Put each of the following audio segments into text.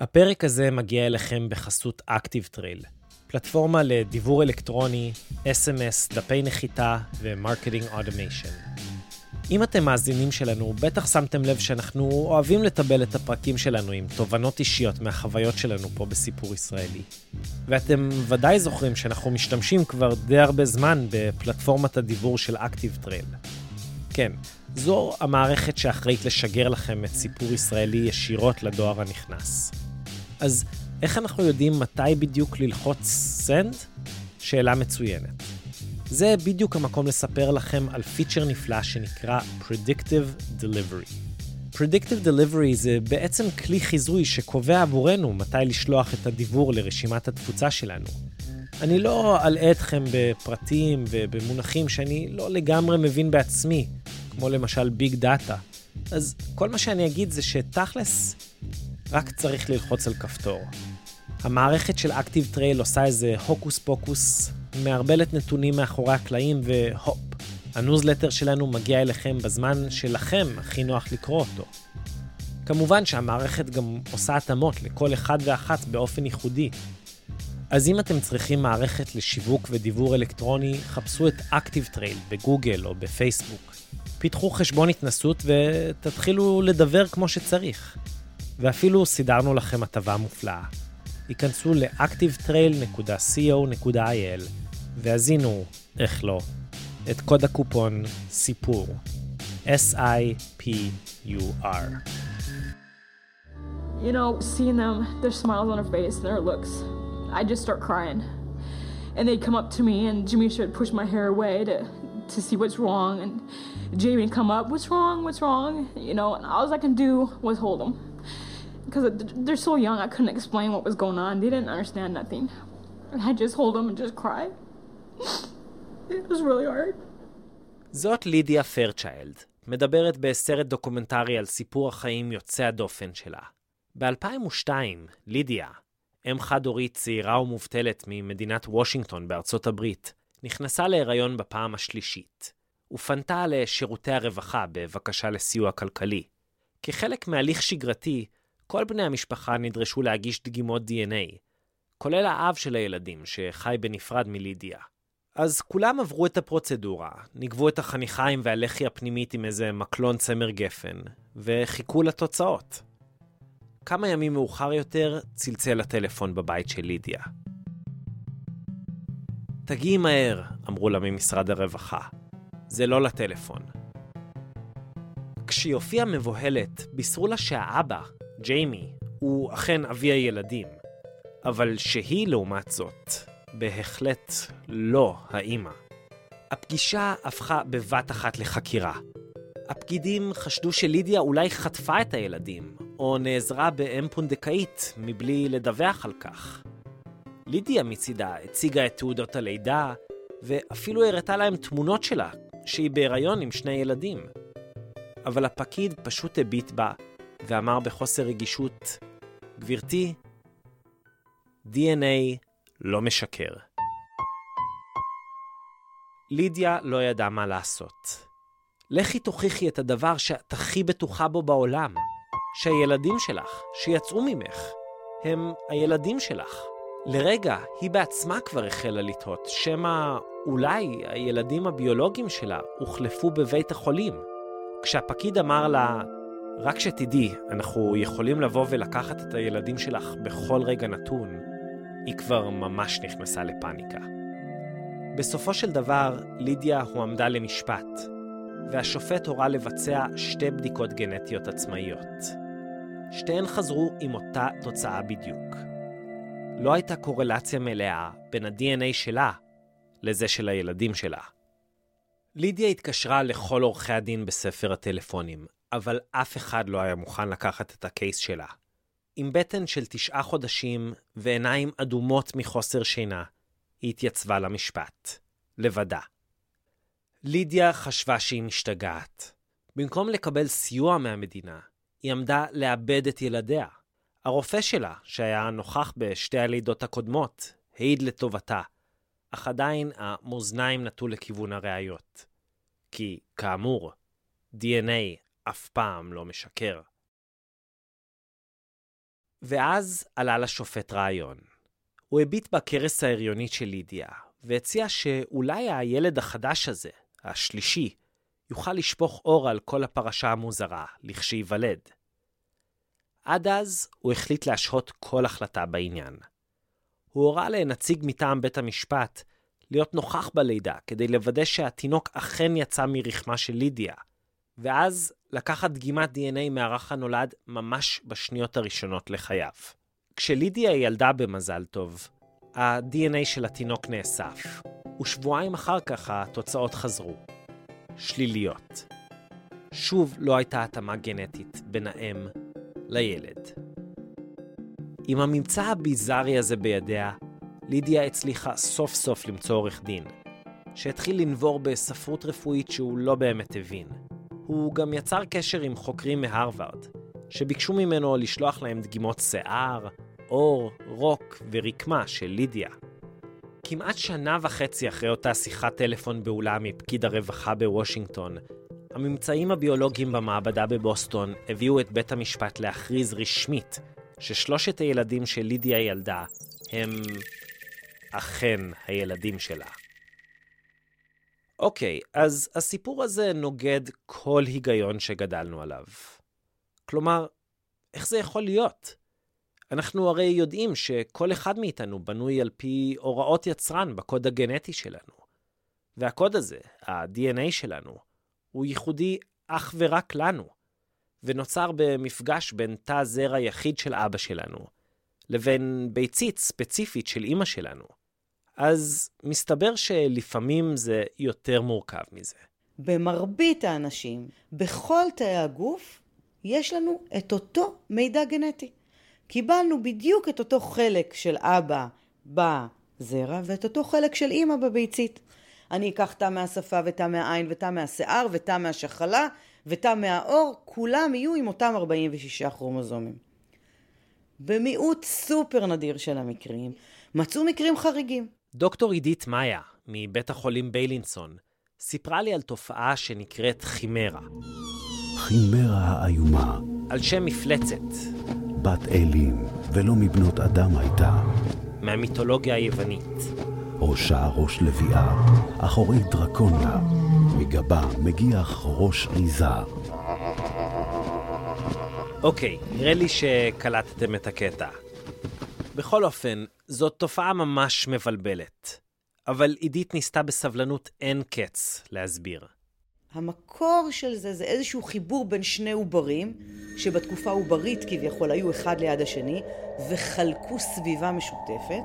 הפרק הזה מגיע אליכם בחסות Active Trail, פלטפורמה לדיוור אלקטרוני, SMS, דפי נחיתה ו marketing automation. אם אתם מאזינים שלנו, בטח שמתם לב שאנחנו אוהבים לטבל את הפרקים שלנו עם תובנות אישיות מהחוויות שלנו פה בסיפור ישראלי. ואתם ודאי זוכרים שאנחנו משתמשים כבר די הרבה זמן בפלטפורמת הדיוור של Active Trail. כן, זו המערכת שאחראית לשגר לכם את סיפור ישראלי ישירות לדואר הנכנס. אז איך אנחנו יודעים מתי בדיוק ללחוץ send? שאלה מצוינת. זה בדיוק המקום לספר לכם על פיצ'ר נפלא שנקרא Predictive Delivery. Predictive Delivery זה בעצם כלי חיזוי שקובע עבורנו מתי לשלוח את הדיבור לרשימת התפוצה שלנו. אני לא אלאה אתכם בפרטים ובמונחים שאני לא לגמרי מבין בעצמי, כמו למשל ביג דאטה. אז כל מה שאני אגיד זה שתכלס, רק צריך ללחוץ על כפתור. המערכת של Active Trail עושה איזה הוקוס פוקוס, מערבלת נתונים מאחורי הקלעים והופ, הניוזלטר שלנו מגיע אליכם בזמן שלכם הכי נוח לקרוא אותו. כמובן שהמערכת גם עושה התאמות לכל אחד ואחת באופן ייחודי. אז אם אתם צריכים מערכת לשיווק ודיוור אלקטרוני, חפשו את Active Trail בגוגל או בפייסבוק. פיתחו חשבון התנסות ותתחילו לדבר כמו שצריך. ואפילו סידרנו לכם הטבה מופלאה. היכנסו ל-activetrail.co.il והזינו, איך לא, את קוד הקופון סיפור, S-I-P-U-R. You know, seeing them, their smiles on their face, their looks, I just start crying. And they'd come up to me, and Jimmy should push my hair away to, to see what's wrong. And Jamie would come up, What's wrong? What's wrong? You know, and all I can do was hold them. Because they're so young, I couldn't explain what was going on. They didn't understand nothing. I just hold them and just cry. It was really hard. זאת לידיה פרצ'יילד, מדברת בסרט דוקומנטרי על סיפור החיים יוצא הדופן שלה. ב-2002, לידיה, אם חד-הורית צעירה ומובטלת ממדינת וושינגטון בארצות הברית, נכנסה להיריון בפעם השלישית, ופנתה לשירותי הרווחה בבקשה לסיוע כלכלי. כחלק מהליך שגרתי, כל בני המשפחה נדרשו להגיש דגימות DNA, כולל האב של הילדים שחי בנפרד מלידיה. אז כולם עברו את הפרוצדורה, ניגבו את החניכיים והלחי הפנימית עם איזה מקלון צמר גפן, וחיכו לתוצאות. כמה ימים מאוחר יותר צלצל הטלפון בבית של לידיה. תגיעי מהר, אמרו לה ממשרד הרווחה. זה לא לטלפון. כשהיא הופיעה מבוהלת, בישרו לה שהאבא, ג'יימי, הוא אכן אבי הילדים, אבל שהיא, לעומת זאת, בהחלט לא האימא. הפגישה הפכה בבת אחת לחקירה. הפקידים חשדו שלידיה אולי חטפה את הילדים, או נעזרה באם פונדקאית מבלי לדווח על כך. לידיה מצידה הציגה את תעודות הלידה, ואפילו הראתה להם תמונות שלה, שהיא בהיריון עם שני ילדים. אבל הפקיד פשוט הביט בה, ואמר בחוסר רגישות, גברתי, DNA לא משקר. לידיה לא ידעה מה לעשות. לכי תוכיחי את הדבר שאת הכי בטוחה בו בעולם, שהילדים שלך, שיצאו ממך, הם הילדים שלך. לרגע, היא בעצמה כבר החלה לתהות, שמא אולי הילדים הביולוגיים שלה הוחלפו בבית החולים. כשהפקיד אמר לה, רק שתדעי, אנחנו יכולים לבוא ולקחת את הילדים שלך בכל רגע נתון, היא כבר ממש נכנסה לפאניקה. בסופו של דבר, לידיה הועמדה למשפט, והשופט הורה לבצע שתי בדיקות גנטיות עצמאיות. שתיהן חזרו עם אותה תוצאה בדיוק. לא הייתה קורלציה מלאה בין ה-DNA שלה לזה של הילדים שלה. לידיה התקשרה לכל עורכי הדין בספר הטלפונים, אבל אף אחד לא היה מוכן לקחת את הקייס שלה. עם בטן של תשעה חודשים ועיניים אדומות מחוסר שינה, היא התייצבה למשפט, לבדה. לידיה חשבה שהיא משתגעת. במקום לקבל סיוע מהמדינה, היא עמדה לאבד את ילדיה. הרופא שלה, שהיה נוכח בשתי הלידות הקודמות, העיד לטובתה, אך עדיין המאזניים נטו לכיוון הראיות. כי, כאמור, DNA אף פעם לא משקר. ואז עלה לשופט רעיון. הוא הביט בכרס ההריונית של לידיה, והציע שאולי הילד החדש הזה, השלישי, יוכל לשפוך אור על כל הפרשה המוזרה, לכשייוולד. עד אז הוא החליט להשהות כל החלטה בעניין. הוא הורה לנציג מטעם בית המשפט להיות נוכח בלידה כדי לוודא שהתינוק אכן יצא מרחמה של לידיה, ואז לקחת דגימת DNA מהרך הנולד ממש בשניות הראשונות לחייו. כשלידיה ילדה במזל טוב, ה-DNA של התינוק נאסף, ושבועיים אחר כך התוצאות חזרו. שליליות. שוב לא הייתה התאמה גנטית בין האם לילד. עם הממצא הביזארי הזה בידיה, לידיה הצליחה סוף סוף למצוא עורך דין, שהתחיל לנבור בספרות רפואית שהוא לא באמת הבין. הוא גם יצר קשר עם חוקרים מהרווארד, שביקשו ממנו לשלוח להם דגימות שיער, אור, רוק ורקמה של לידיה. כמעט שנה וחצי אחרי אותה שיחת טלפון באולם מפקיד הרווחה בוושינגטון, הממצאים הביולוגיים במעבדה בבוסטון הביאו את בית המשפט להכריז רשמית ששלושת הילדים של לידיה ילדה הם אכן הילדים שלה. אוקיי, אז הסיפור הזה נוגד כל היגיון שגדלנו עליו. כלומר, איך זה יכול להיות? אנחנו הרי יודעים שכל אחד מאיתנו בנוי על פי הוראות יצרן בקוד הגנטי שלנו. והקוד הזה, ה-DNA שלנו, הוא ייחודי אך ורק לנו, ונוצר במפגש בין תא זרע יחיד של אבא שלנו, לבין ביצית ספציפית של אימא שלנו. אז מסתבר שלפעמים זה יותר מורכב מזה. במרבית האנשים, בכל תאי הגוף, יש לנו את אותו מידע גנטי. קיבלנו בדיוק את אותו חלק של אבא בזרע ואת אותו חלק של אימא בביצית. אני אקח תא מהשפה ותא מהעין ותא מהשיער ותא מהשחלה ותא מהאור, כולם יהיו עם אותם 46 כרומוזומים. במיעוט סופר נדיר של המקרים, מצאו מקרים חריגים. דוקטור עידית מאיה, מבית החולים ביילינסון, סיפרה לי על תופעה שנקראת חימרה. חימרה האיומה. על שם מפלצת. בת אלים, ולא מבנות אדם הייתה. מהמיתולוגיה היוונית. ראשה ראש לביאה, אחורי דרקוניה, מגבה מגיח ראש עיזה. אוקיי, נראה לי שקלטתם את הקטע. בכל אופן, זאת תופעה ממש מבלבלת. אבל עידית ניסתה בסבלנות אין קץ להסביר. המקור של זה זה איזשהו חיבור בין שני עוברים, שבתקופה עוברית כביכול היו אחד ליד השני, וחלקו סביבה משותפת,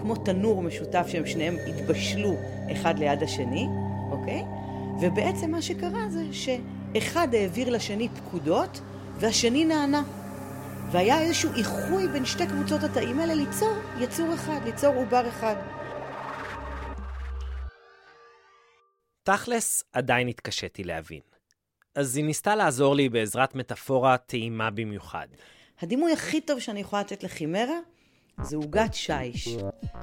כמו תנור משותף שהם שניהם התבשלו אחד ליד השני, אוקיי? ובעצם מה שקרה זה שאחד העביר לשני פקודות, והשני נענה. והיה איזשהו איחוי בין שתי קבוצות התאים האלה ליצור יצור אחד, ליצור עובר אחד. תכלס, עדיין התקשיתי להבין. אז היא ניסתה לעזור לי בעזרת מטאפורה טעימה במיוחד. הדימוי הכי טוב שאני יכולה לתת לכימרה זה עוגת שיש.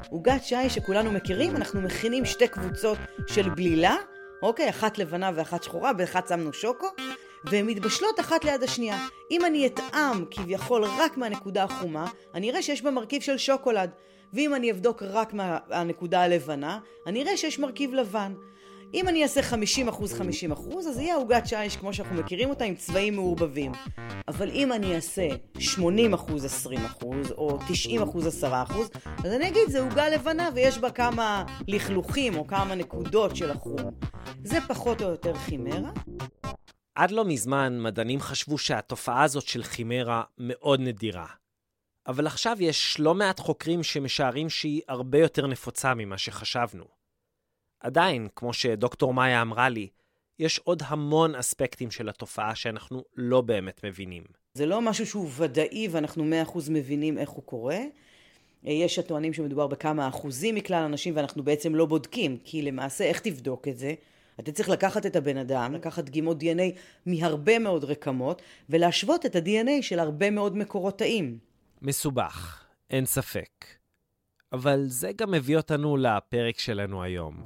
עוגת שיש שכולנו מכירים, אנחנו מכינים שתי קבוצות של בלילה, אוקיי? אחת לבנה ואחת שחורה, באחת שמנו שוקו, והן מתבשלות אחת ליד השנייה. אם אני אטעם כביכול רק מהנקודה החומה, אני אראה שיש בה מרכיב של שוקולד. ואם אני אבדוק רק מהנקודה הלבנה, אני אראה שיש מרכיב לבן. אם אני אעשה 50 אחוז 50 אחוז, אז יהיה עוגת שיש כמו שאנחנו מכירים אותה עם צבעים מעורבבים. אבל אם אני אעשה 80 אחוז 20 אחוז, או 90 אחוז 10 אחוז, אז אני אגיד, זה עוגה לבנה ויש בה כמה לכלוכים או כמה נקודות של החום. זה פחות או יותר חימרה. עד לא מזמן, מדענים חשבו שהתופעה הזאת של חימרה מאוד נדירה. אבל עכשיו יש לא מעט חוקרים שמשערים שהיא הרבה יותר נפוצה ממה שחשבנו. עדיין, כמו שדוקטור מאיה אמרה לי, יש עוד המון אספקטים של התופעה שאנחנו לא באמת מבינים. זה לא משהו שהוא ודאי ואנחנו מאה אחוז מבינים איך הוא קורה. יש הטוענים שמדובר בכמה אחוזים מכלל האנשים ואנחנו בעצם לא בודקים, כי למעשה איך תבדוק את זה? אתה צריך לקחת את הבן אדם, לקחת דגימות DNA מהרבה מאוד רקמות, ולהשוות את ה-DNA של הרבה מאוד מקורות תאים. מסובך, אין ספק. אבל זה גם מביא אותנו לפרק שלנו היום.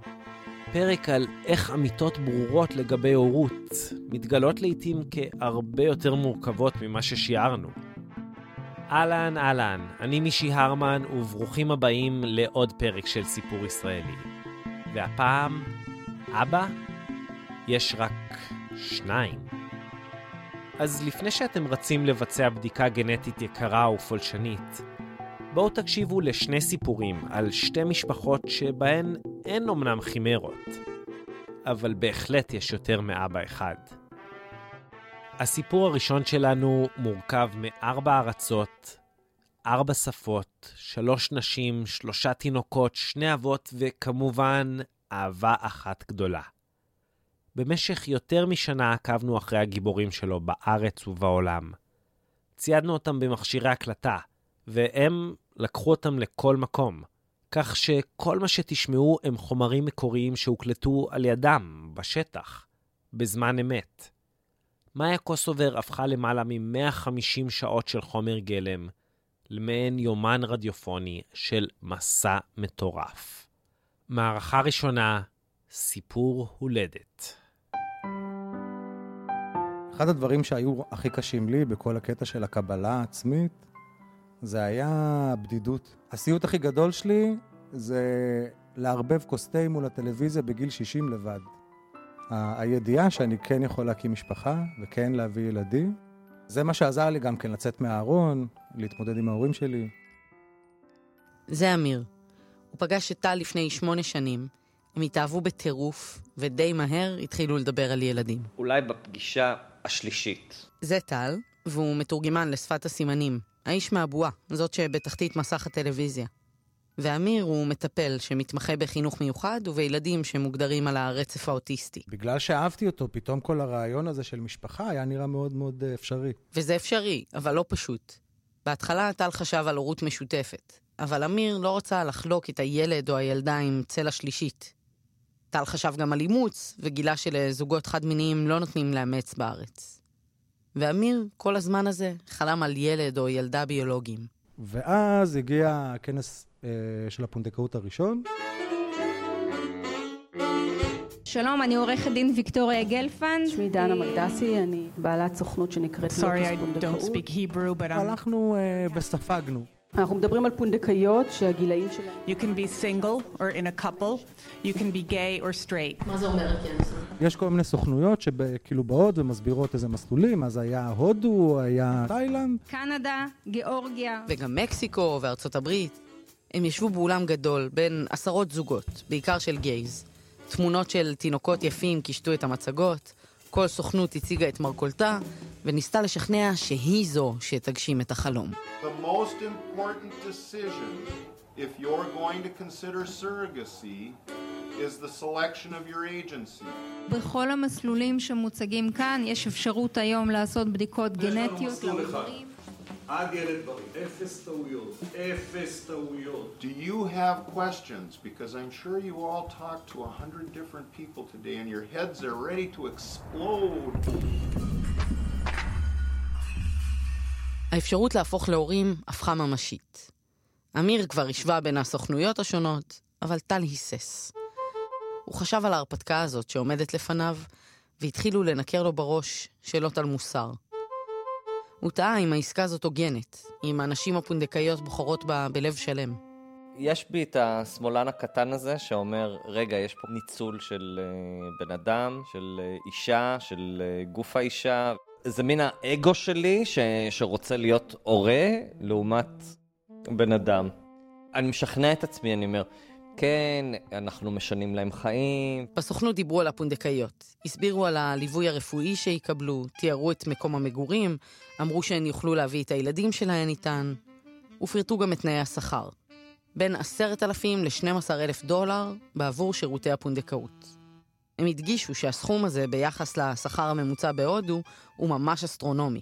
פרק על איך אמיתות ברורות לגבי הורות מתגלות לעתים כהרבה יותר מורכבות ממה ששיערנו. אהלן, אהלן, אני מישי הרמן, וברוכים הבאים לעוד פרק של סיפור ישראלי. והפעם, אבא? יש רק שניים. אז לפני שאתם רצים לבצע בדיקה גנטית יקרה ופולשנית, בואו תקשיבו לשני סיפורים על שתי משפחות שבהן אין אמנם חימרות, אבל בהחלט יש יותר מאבא אחד. הסיפור הראשון שלנו מורכב מארבע ארצות, ארבע שפות, שלוש נשים, שלושה תינוקות, שני אבות וכמובן אהבה אחת גדולה. במשך יותר משנה עקבנו אחרי הגיבורים שלו בארץ ובעולם. ציידנו אותם במכשירי הקלטה, והם לקחו אותם לכל מקום, כך שכל מה שתשמעו הם חומרים מקוריים שהוקלטו על ידם, בשטח, בזמן אמת. מאיה קוסובר הפכה למעלה מ-150 שעות של חומר גלם למעין יומן רדיופוני של מסע מטורף. מערכה ראשונה, סיפור הולדת. אחד הדברים שהיו הכי קשים לי בכל הקטע של הקבלה העצמית, זה היה הבדידות. הסיוט הכי גדול שלי זה לערבב כוס תה מול הטלוויזיה בגיל 60 לבד. ה- הידיעה שאני כן יכול להקים משפחה וכן להביא ילדים, זה מה שעזר לי גם כן לצאת מהארון, להתמודד עם ההורים שלי. זה אמיר. הוא פגש את טל לפני שמונה שנים, הם התאהבו בטירוף, ודי מהר התחילו לדבר על ילדים. אולי בפגישה השלישית. זה טל, והוא מתורגמן לשפת הסימנים. האיש מהבועה, זאת שבתחתית מסך הטלוויזיה. ואמיר הוא מטפל שמתמחה בחינוך מיוחד ובילדים שמוגדרים על הרצף האוטיסטי. בגלל שאהבתי אותו, פתאום כל הרעיון הזה של משפחה היה נראה מאוד מאוד אה, אפשרי. וזה אפשרי, אבל לא פשוט. בהתחלה טל חשב על הורות משותפת, אבל אמיר לא רצה לחלוק את הילד או הילדה עם צלע שלישית. טל חשב גם על אימוץ, וגילה שלזוגות חד-מיניים לא נותנים לאמץ בארץ. ואמיר, כל הזמן הזה, חלם על ילד או ילדה ביולוגיים. ואז הגיע הכנס אה, של הפונדקאות הראשון, שלום, אני עורכת דין ויקטוריה גלפנד. שמי דנה מקדסי, אני בעלת סוכנות שנקראת Sorry, לוטוס I don't פונדקאות. speak Hebrew, but I'm, הלכנו אה, וספגנו. אנחנו מדברים על פונדקאיות שהגילאים שלהם... you can be single or in a couple. You can be gay or straight. מה זה אומר הכנס הזה? יש כל מיני סוכנויות שכאילו באות ומסבירות איזה מסלולים, אז היה הודו, היה תאילנד. קנדה, גיאורגיה. וגם מקסיקו וארצות הברית. הם ישבו באולם גדול בין עשרות זוגות, בעיקר של גייז. תמונות של תינוקות יפים קישטו את המצגות, כל סוכנות הציגה את מרכולתה, וניסתה לשכנע שהיא זו שתגשים את החלום. The most important decision, if you're going to consider surrogacy, is the selection of your agency. בכל המסלולים שמוצגים כאן יש אפשרות היום לעשות בדיקות גנטיות לעוברים. עד ילד בריא, אפס טעויות, אפס טעויות. Do you have questions? Because I'm sure you all talked to a hundred different people today and your heads are ready to explode. האפשרות להפוך להורים הפכה ממשית. אמיר כבר השווה בין הסוכנויות השונות, אבל טל היסס. הוא חשב על ההרפתקה הזאת שעומדת לפניו, והתחילו לנקר לו בראש שאלות על מוסר. הוא תהה אם העסקה הזאת הוגנת, אם הנשים הפונדקאיות בוחרות בה בלב שלם. יש בי את השמאלן הקטן הזה שאומר, רגע, יש פה ניצול של uh, בן אדם, של uh, אישה, של uh, גוף האישה. זה מין האגו שלי ש... שרוצה להיות הורה לעומת בן אדם. אני משכנע את עצמי, אני אומר, כן, אנחנו משנים להם חיים. בסוכנות דיברו על הפונדקאיות, הסבירו על הליווי הרפואי שיקבלו, תיארו את מקום המגורים, אמרו שהן יוכלו להביא את הילדים שלהן איתן, ופרטו גם את תנאי השכר. בין עשרת אלפים ל-12 אלף דולר בעבור שירותי הפונדקאות. הם הדגישו שהסכום הזה ביחס לשכר הממוצע בהודו הוא ממש אסטרונומי.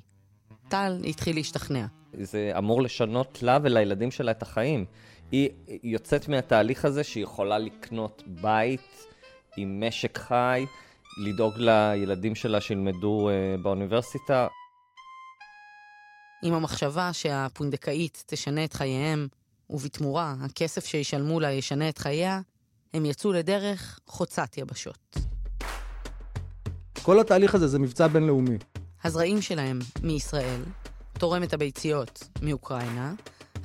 טל התחיל להשתכנע. זה אמור לשנות לה ולילדים שלה את החיים. היא יוצאת מהתהליך הזה שהיא יכולה לקנות בית עם משק חי, לדאוג לילדים שלה שילמדו uh, באוניברסיטה. עם המחשבה שהפונדקאית תשנה את חייהם, ובתמורה הכסף שישלמו לה ישנה את חייה, הם יצאו לדרך חוצת יבשות. כל התהליך הזה זה מבצע בינלאומי. הזרעים שלהם מישראל תורמת הביציות מאוקראינה,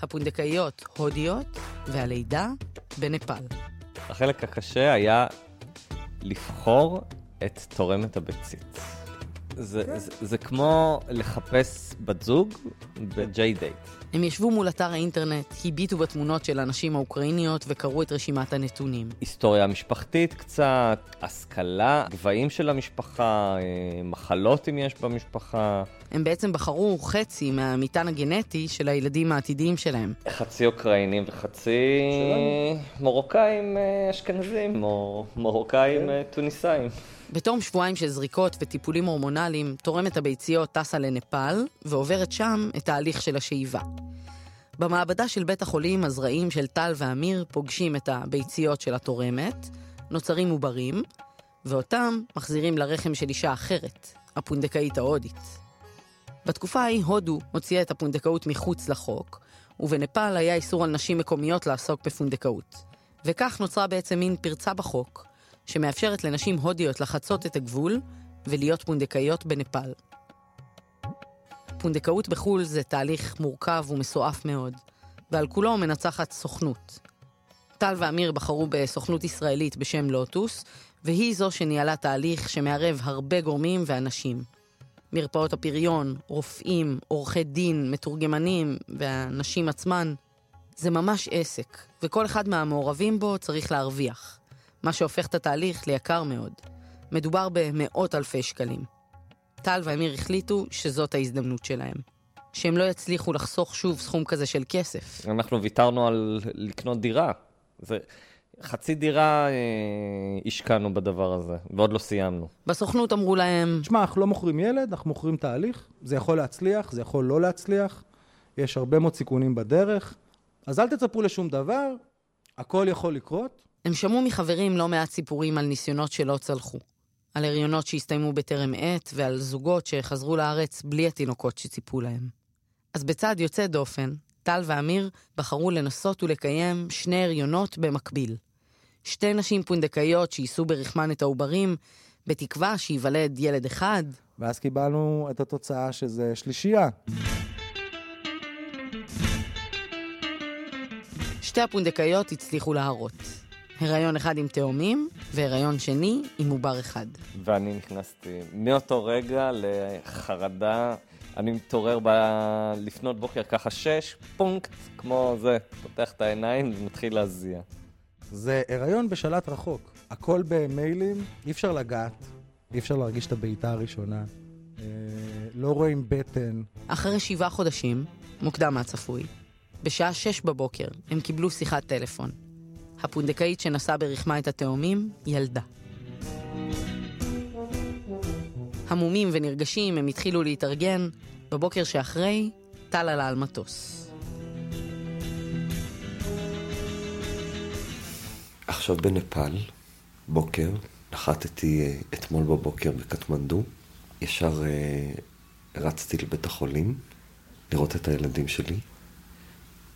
הפונדקאיות הודיות, והלידה בנפאל. החלק הקשה היה לבחור את תורמת הביצית. זה, זה, זה כמו לחפש בת זוג דייט. הם ישבו מול אתר האינטרנט, הביטו בתמונות של הנשים האוקראיניות וקראו את רשימת הנתונים. היסטוריה משפחתית קצת, השכלה, גבהים של המשפחה, אה, מחלות אם יש במשפחה. הם בעצם בחרו חצי מהמטען הגנטי של הילדים העתידיים שלהם. חצי אוקראינים וחצי מרוקאים אה, אשכנזים, או מרוקאים אה, טוניסאים. בתום שבועיים של זריקות וטיפולים הורמונליים, תורמת הביציות טסה לנפאל, ועוברת שם את ההליך של השאיבה. במעבדה של בית החולים, הזרעים של טל ואמיר פוגשים את הביציות של התורמת, נוצרים עוברים, ואותם מחזירים לרחם של אישה אחרת, הפונדקאית ההודית. בתקופה ההיא הודו הוציאה את הפונדקאות מחוץ לחוק, ובנפאל היה איסור על נשים מקומיות לעסוק בפונדקאות. וכך נוצרה בעצם מין פרצה בחוק, שמאפשרת לנשים הודיות לחצות את הגבול ולהיות פונדקאיות בנפאל. פונדקאות בחו"ל זה תהליך מורכב ומסועף מאוד, ועל כולו מנצחת סוכנות. טל ואמיר בחרו בסוכנות ישראלית בשם לוטוס, והיא זו שניהלה תהליך שמערב הרבה גורמים ואנשים. מרפאות הפריון, רופאים, עורכי דין, מתורגמנים והנשים עצמן. זה ממש עסק, וכל אחד מהמעורבים בו צריך להרוויח. מה שהופך את התהליך ליקר מאוד. מדובר במאות אלפי שקלים. טל ואמיר החליטו שזאת ההזדמנות שלהם. שהם לא יצליחו לחסוך שוב סכום כזה של כסף. אנחנו ויתרנו על לקנות דירה. זה... חצי דירה אה, השקענו בדבר הזה, ועוד לא סיימנו. בסוכנות אמרו להם... תשמע, אנחנו לא מוכרים ילד, אנחנו מוכרים תהליך. זה יכול להצליח, זה יכול לא להצליח. יש הרבה מאוד סיכונים בדרך. אז אל תצפו לשום דבר, הכל יכול לקרות. הם שמעו מחברים לא מעט סיפורים על ניסיונות שלא צלחו. על הריונות שהסתיימו בטרם עת ועל זוגות שחזרו לארץ בלי התינוקות שציפו להם. אז בצעד יוצא דופן, טל ואמיר בחרו לנסות ולקיים שני הריונות במקביל. שתי נשים פונדקאיות שיישאו ברחמן את העוברים, בתקווה שייוולד ילד אחד. ואז קיבלנו את התוצאה שזה שלישייה. שתי הפונדקאיות הצליחו להרות. הריון אחד עם תאומים, והריון שני עם עובר אחד. ואני נכנסתי מאותו רגע לחרדה. אני מתעורר ב... לפנות בוקר ככה שש, פונקט, כמו זה, פותח את העיניים ומתחיל להזיע. זה הריון בשלט רחוק. הכל במיילים, אי אפשר לגעת, אי אפשר להרגיש את הבעיטה הראשונה. אה, לא רואים בטן. אחרי שבעה חודשים, מוקדם מהצפוי, בשעה שש בבוקר הם קיבלו שיחת טלפון. הפונדקאית שנשאה ברחמה את התאומים ילדה. המומים ונרגשים, הם התחילו להתארגן. בבוקר שאחרי, טל עלה על מטוס. עכשיו בנפאל, בוקר, נחתתי אה, אתמול בבוקר בקטמנדו. ישר אה, רצתי לבית החולים לראות את הילדים שלי.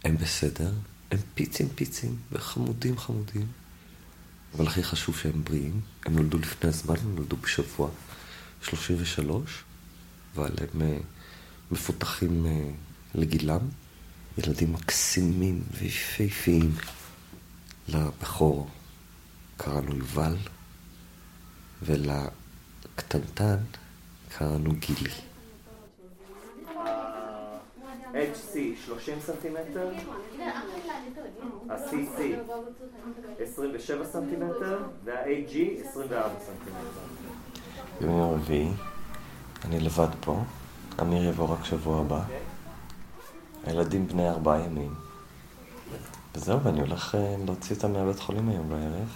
הם בסדר, הם פיצים פיצים וחמודים חמודים. אבל הכי חשוב שהם בריאים. הם נולדו לפני הזמן, הם נולדו בשבוע 33, אבל הם uh, מפותחים uh, לגילם. ילדים מקסימים ויפהפיים. לבכור קראנו יובל, ולקטנטן קראנו גילי. HC 30 סנטימטר, ה-CC 27 סנטימטר, וה-AG 24 סנטימטר. ביום רביעי, אני לבד פה, אמיר יבוא רק שבוע הבא. הילדים בני ארבעה ימים. וזהו, ואני הולך אה, להוציא אותם מהבית חולים היום בערב.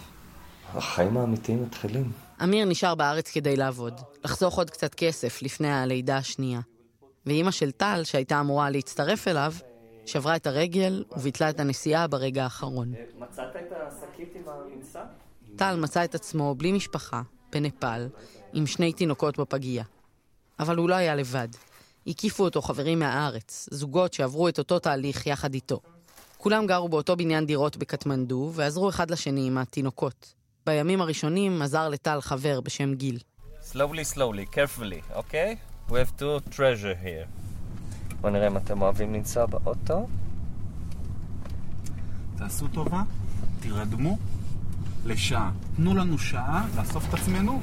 החיים האמיתיים מתחילים. אמיר נשאר בארץ כדי לעבוד, לחסוך עוד קצת כסף לפני הלידה השנייה. ואימא של טל, שהייתה אמורה להצטרף אליו, שברה את הרגל וביטלה את הנסיעה ברגע האחרון. מצאת את השקית עם המנסה? טל מצא את עצמו בלי משפחה, בנפאל, עם שני תינוקות בפגייה. אבל הוא לא היה לבד. הקיפו אותו חברים מהארץ, זוגות שעברו את אותו תהליך יחד איתו. כולם גרו באותו בניין דירות בקטמנדו, ועזרו אחד לשני עם התינוקות. בימים הראשונים עזר לטל חבר בשם גיל. Slowly, slowly, carefully, okay? We have to treasure here. בואו נראה אם אתם אוהבים לנסוע באוטו. תעשו טובה, תירדמו לשעה. תנו לנו שעה לאסוף את עצמנו.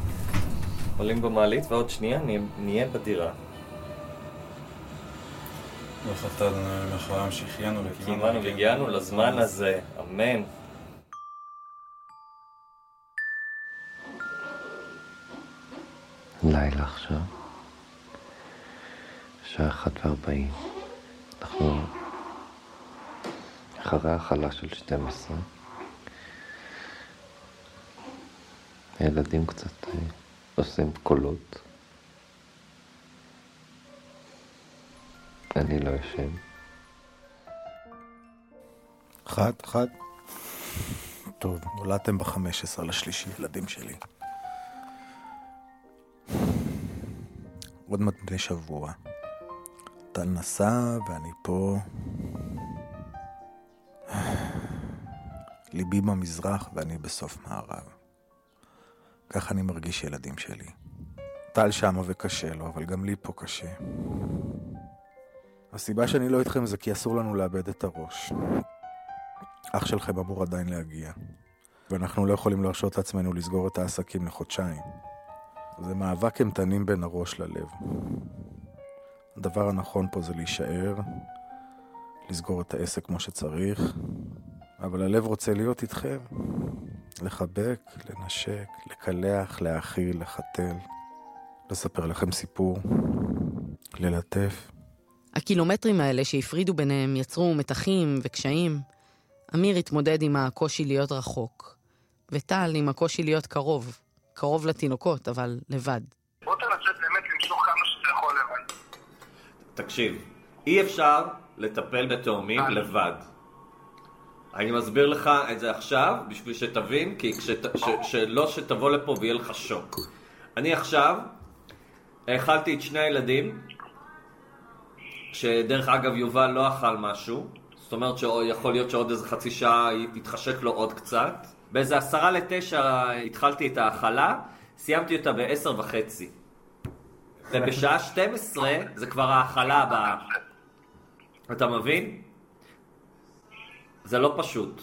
עולים במעלית ועוד שנייה נהיה בדירה. וחתן מחרם שהחיינו וכיוונו והגיענו לזמן הזה, אמן. לילה עכשיו, שעה אחת וארבעים. אנחנו אחרי ההכלה של 12. הילדים קצת אה, עושים קולות. אני לא ישן. אחד, אחד. טוב, נולדתם ב-15 לשלישי, ילדים שלי. עוד מעט בני שבוע. טל נסע ואני פה. ליבי במזרח ואני בסוף מערב. ככה אני מרגיש ילדים שלי. טל שמה וקשה לו, אבל גם לי פה קשה. הסיבה שאני לא איתכם זה כי אסור לנו לאבד את הראש. אח שלכם אמור עדיין להגיע, ואנחנו לא יכולים להרשות לעצמנו לסגור את העסקים לחודשיים. זה מאבק אימתנים בין הראש ללב. הדבר הנכון פה זה להישאר, לסגור את העסק כמו שצריך, אבל הלב רוצה להיות איתכם. לחבק, לנשק, לקלח, להאכיל, לחתל, לספר לכם סיפור, ללטף. הקילומטרים האלה שהפרידו ביניהם יצרו מתחים וקשיים. אמיר התמודד עם הקושי להיות רחוק, וטל עם הקושי להיות קרוב. קרוב לתינוקות, אבל לבד. בוא תנסה באמת למשוך כמה שאתה יכול לבד. תקשיב, אי אפשר לטפל בתאומים לבד. אני מסביר לך את זה עכשיו, בשביל שתבין, כי כשת, ש, שלא שתבוא לפה ויהיה לך שוק. אני עכשיו האכלתי את שני הילדים, שדרך אגב יובל לא אכל משהו, זאת אומרת שיכול להיות שעוד איזה חצי שעה יתחשק לו עוד קצת. באיזה עשרה לתשע התחלתי את ההאכלה, סיימתי אותה בעשר וחצי. ובשעה 12 זה כבר ההאכלה הבאה. אתה מבין? זה לא פשוט.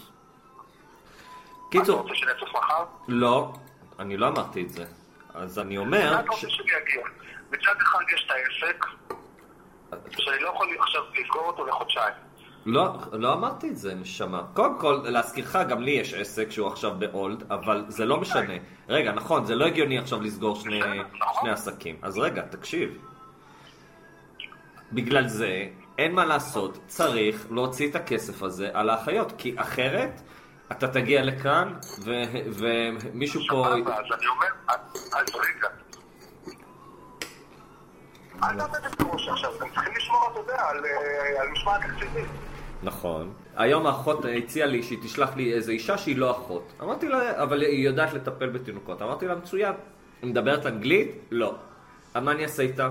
קיצור... אתה רוצה שאני אצוף מחר? לא, אני לא אמרתי את זה. אז אני אומר... אתה רוצה שאני אגיע? מצד אחד יש את העסק, שאני לא יכול עכשיו לסגור אותו לחודשיים. לא, לא אמרתי את זה, נשמה. קודם כל, להזכירך, גם לי יש עסק שהוא עכשיו באולד, אבל זה לא משנה. רגע, נכון, זה לא הגיוני עכשיו לסגור שני, שני עסקים. אז רגע, תקשיב. בגלל זה, אין מה לעשות, צריך להוציא את הכסף הזה על האחיות, כי אחרת אתה תגיע לכאן ומישהו פה... אז אני אומר, אז רגע. אל תעבד את הראש עכשיו, אתם צריכים לשמור, אתה יודע, על משמעת תקציבית. נכון. היום האחות הציעה לי שהיא תשלח לי איזו אישה שהיא לא אחות. אמרתי לה, אבל היא יודעת לטפל בתינוקות. אמרתי לה, מצוין. היא מדברת אנגלית? לא. מה אני אעשה איתה?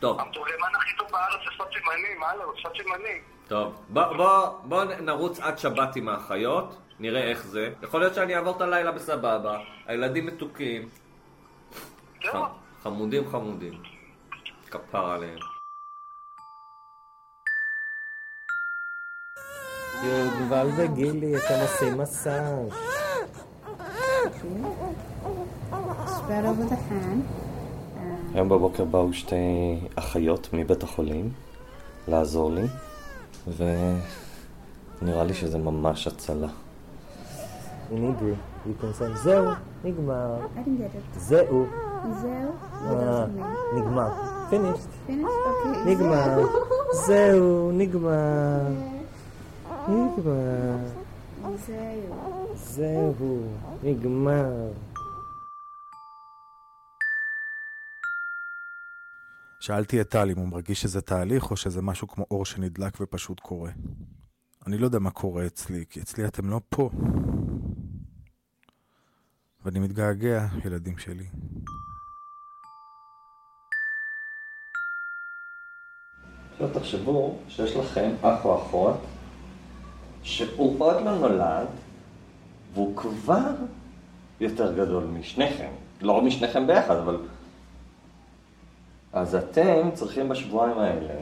טוב. המתורגמן הכי טוב בארץ זה שפת סימנים, מה לא? שפת סימנים. טוב, בוא, בוא, בוא נרוץ עד שבת עם האחיות, נראה איך זה. יכול להיות שאני אעבור את הלילה בסבבה, הילדים מתוקים. חמודים חמודים. כפר עליהם. יובל וגילי, אתם עושים מסאז'. היום בבוקר באו שתי אחיות מבית החולים לעזור לי, ונראה לי שזה ממש הצלה. זהו, נגמר. זהו. זהו? נגמר. פינישט. נגמר. זהו, נגמר. נגמר. זהו. זהו, נגמר. שאלתי את טל אם הוא מרגיש שזה תהליך או שזה משהו כמו אור שנדלק ופשוט קורה. אני לא יודע מה קורה אצלי, כי אצלי אתם לא פה. ואני מתגעגע, ילדים שלי. עכשיו תחשבו שיש לכם אח או אחות שהוא עוד לא נולד והוא כבר יותר גדול משניכם. לא משניכם ביחד, אבל... אז אתם צריכים בשבועיים האלה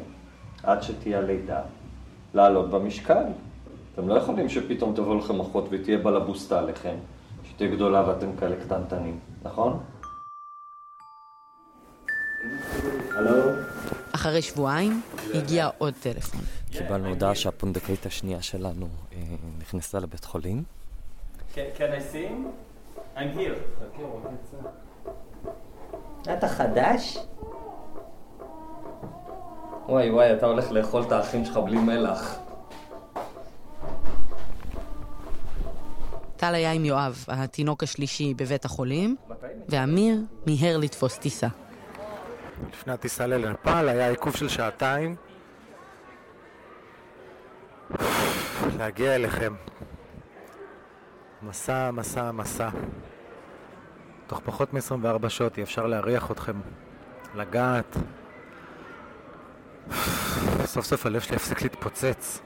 עד שתהיה לידה, לעלות במשקל. אתם לא יכולים שפתאום תבוא לכם אחות ותהיה בלבוסטה עליכם, שתהיה גדולה ואתם כאלה קטנטנים, נכון? הלו? אחרי שבועיים הגיע עוד טלפון. קיבלנו הודעה שהפונדקאית השנייה שלנו אה, נכנסה לבית חולים. Can, can I see him? I'm here. אתה חדש? וואי וואי, אתה הולך לאכול את האחים שלך בלי מלח. טל היה עם יואב, התינוק השלישי, בבית החולים, ואמיר מיהר לתפוס טיסה. לפני הטיסה לנפאל היה עיכוב של שעתיים. להגיע אליכם. מסע, מסע, מסע. תוך פחות מ-24 שעות יהיה אפשר להריח אתכם, לגעת. סוף סוף הלב שלי יפסיק להתפוצץ.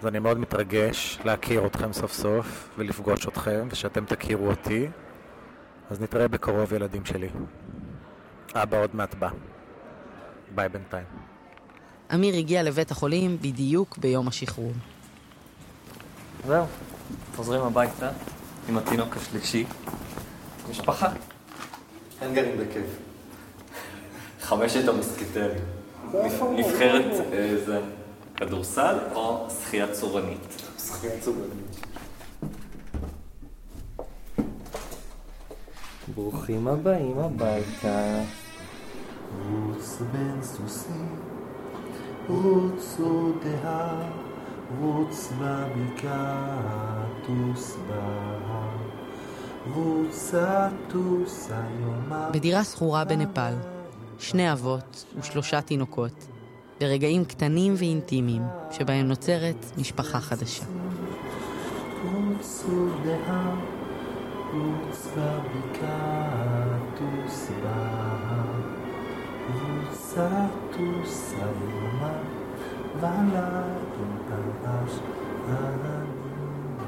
אז אני מאוד מתרגש להכיר אתכם סוף סוף ולפגוש אתכם ושאתם תכירו אותי. אז נתראה בקרוב ילדים שלי. אבא עוד מעט בא. ביי בינתיים. אמיר הגיע לבית החולים בדיוק ביום השחרור. זהו, חוזרים הביתה עם התינוק השלישי. משפחה. אין גרים בכיף. חמשת המוסקיטרים. נבחרת איזה כדורסל או שחייה צורנית? שחייה צורנית. ברוכים הבאים הביתה. רוץ בין סוסים, רוץ עוד ההר, רוץ בבקעה, טוס בהר, רוץ הטוס היום בדירה שכורה בנפאל, שני אבות ושלושה תינוקות, ברגעים קטנים ואינטימיים, שבהם נוצרת משפחה חדשה. רוץ עוד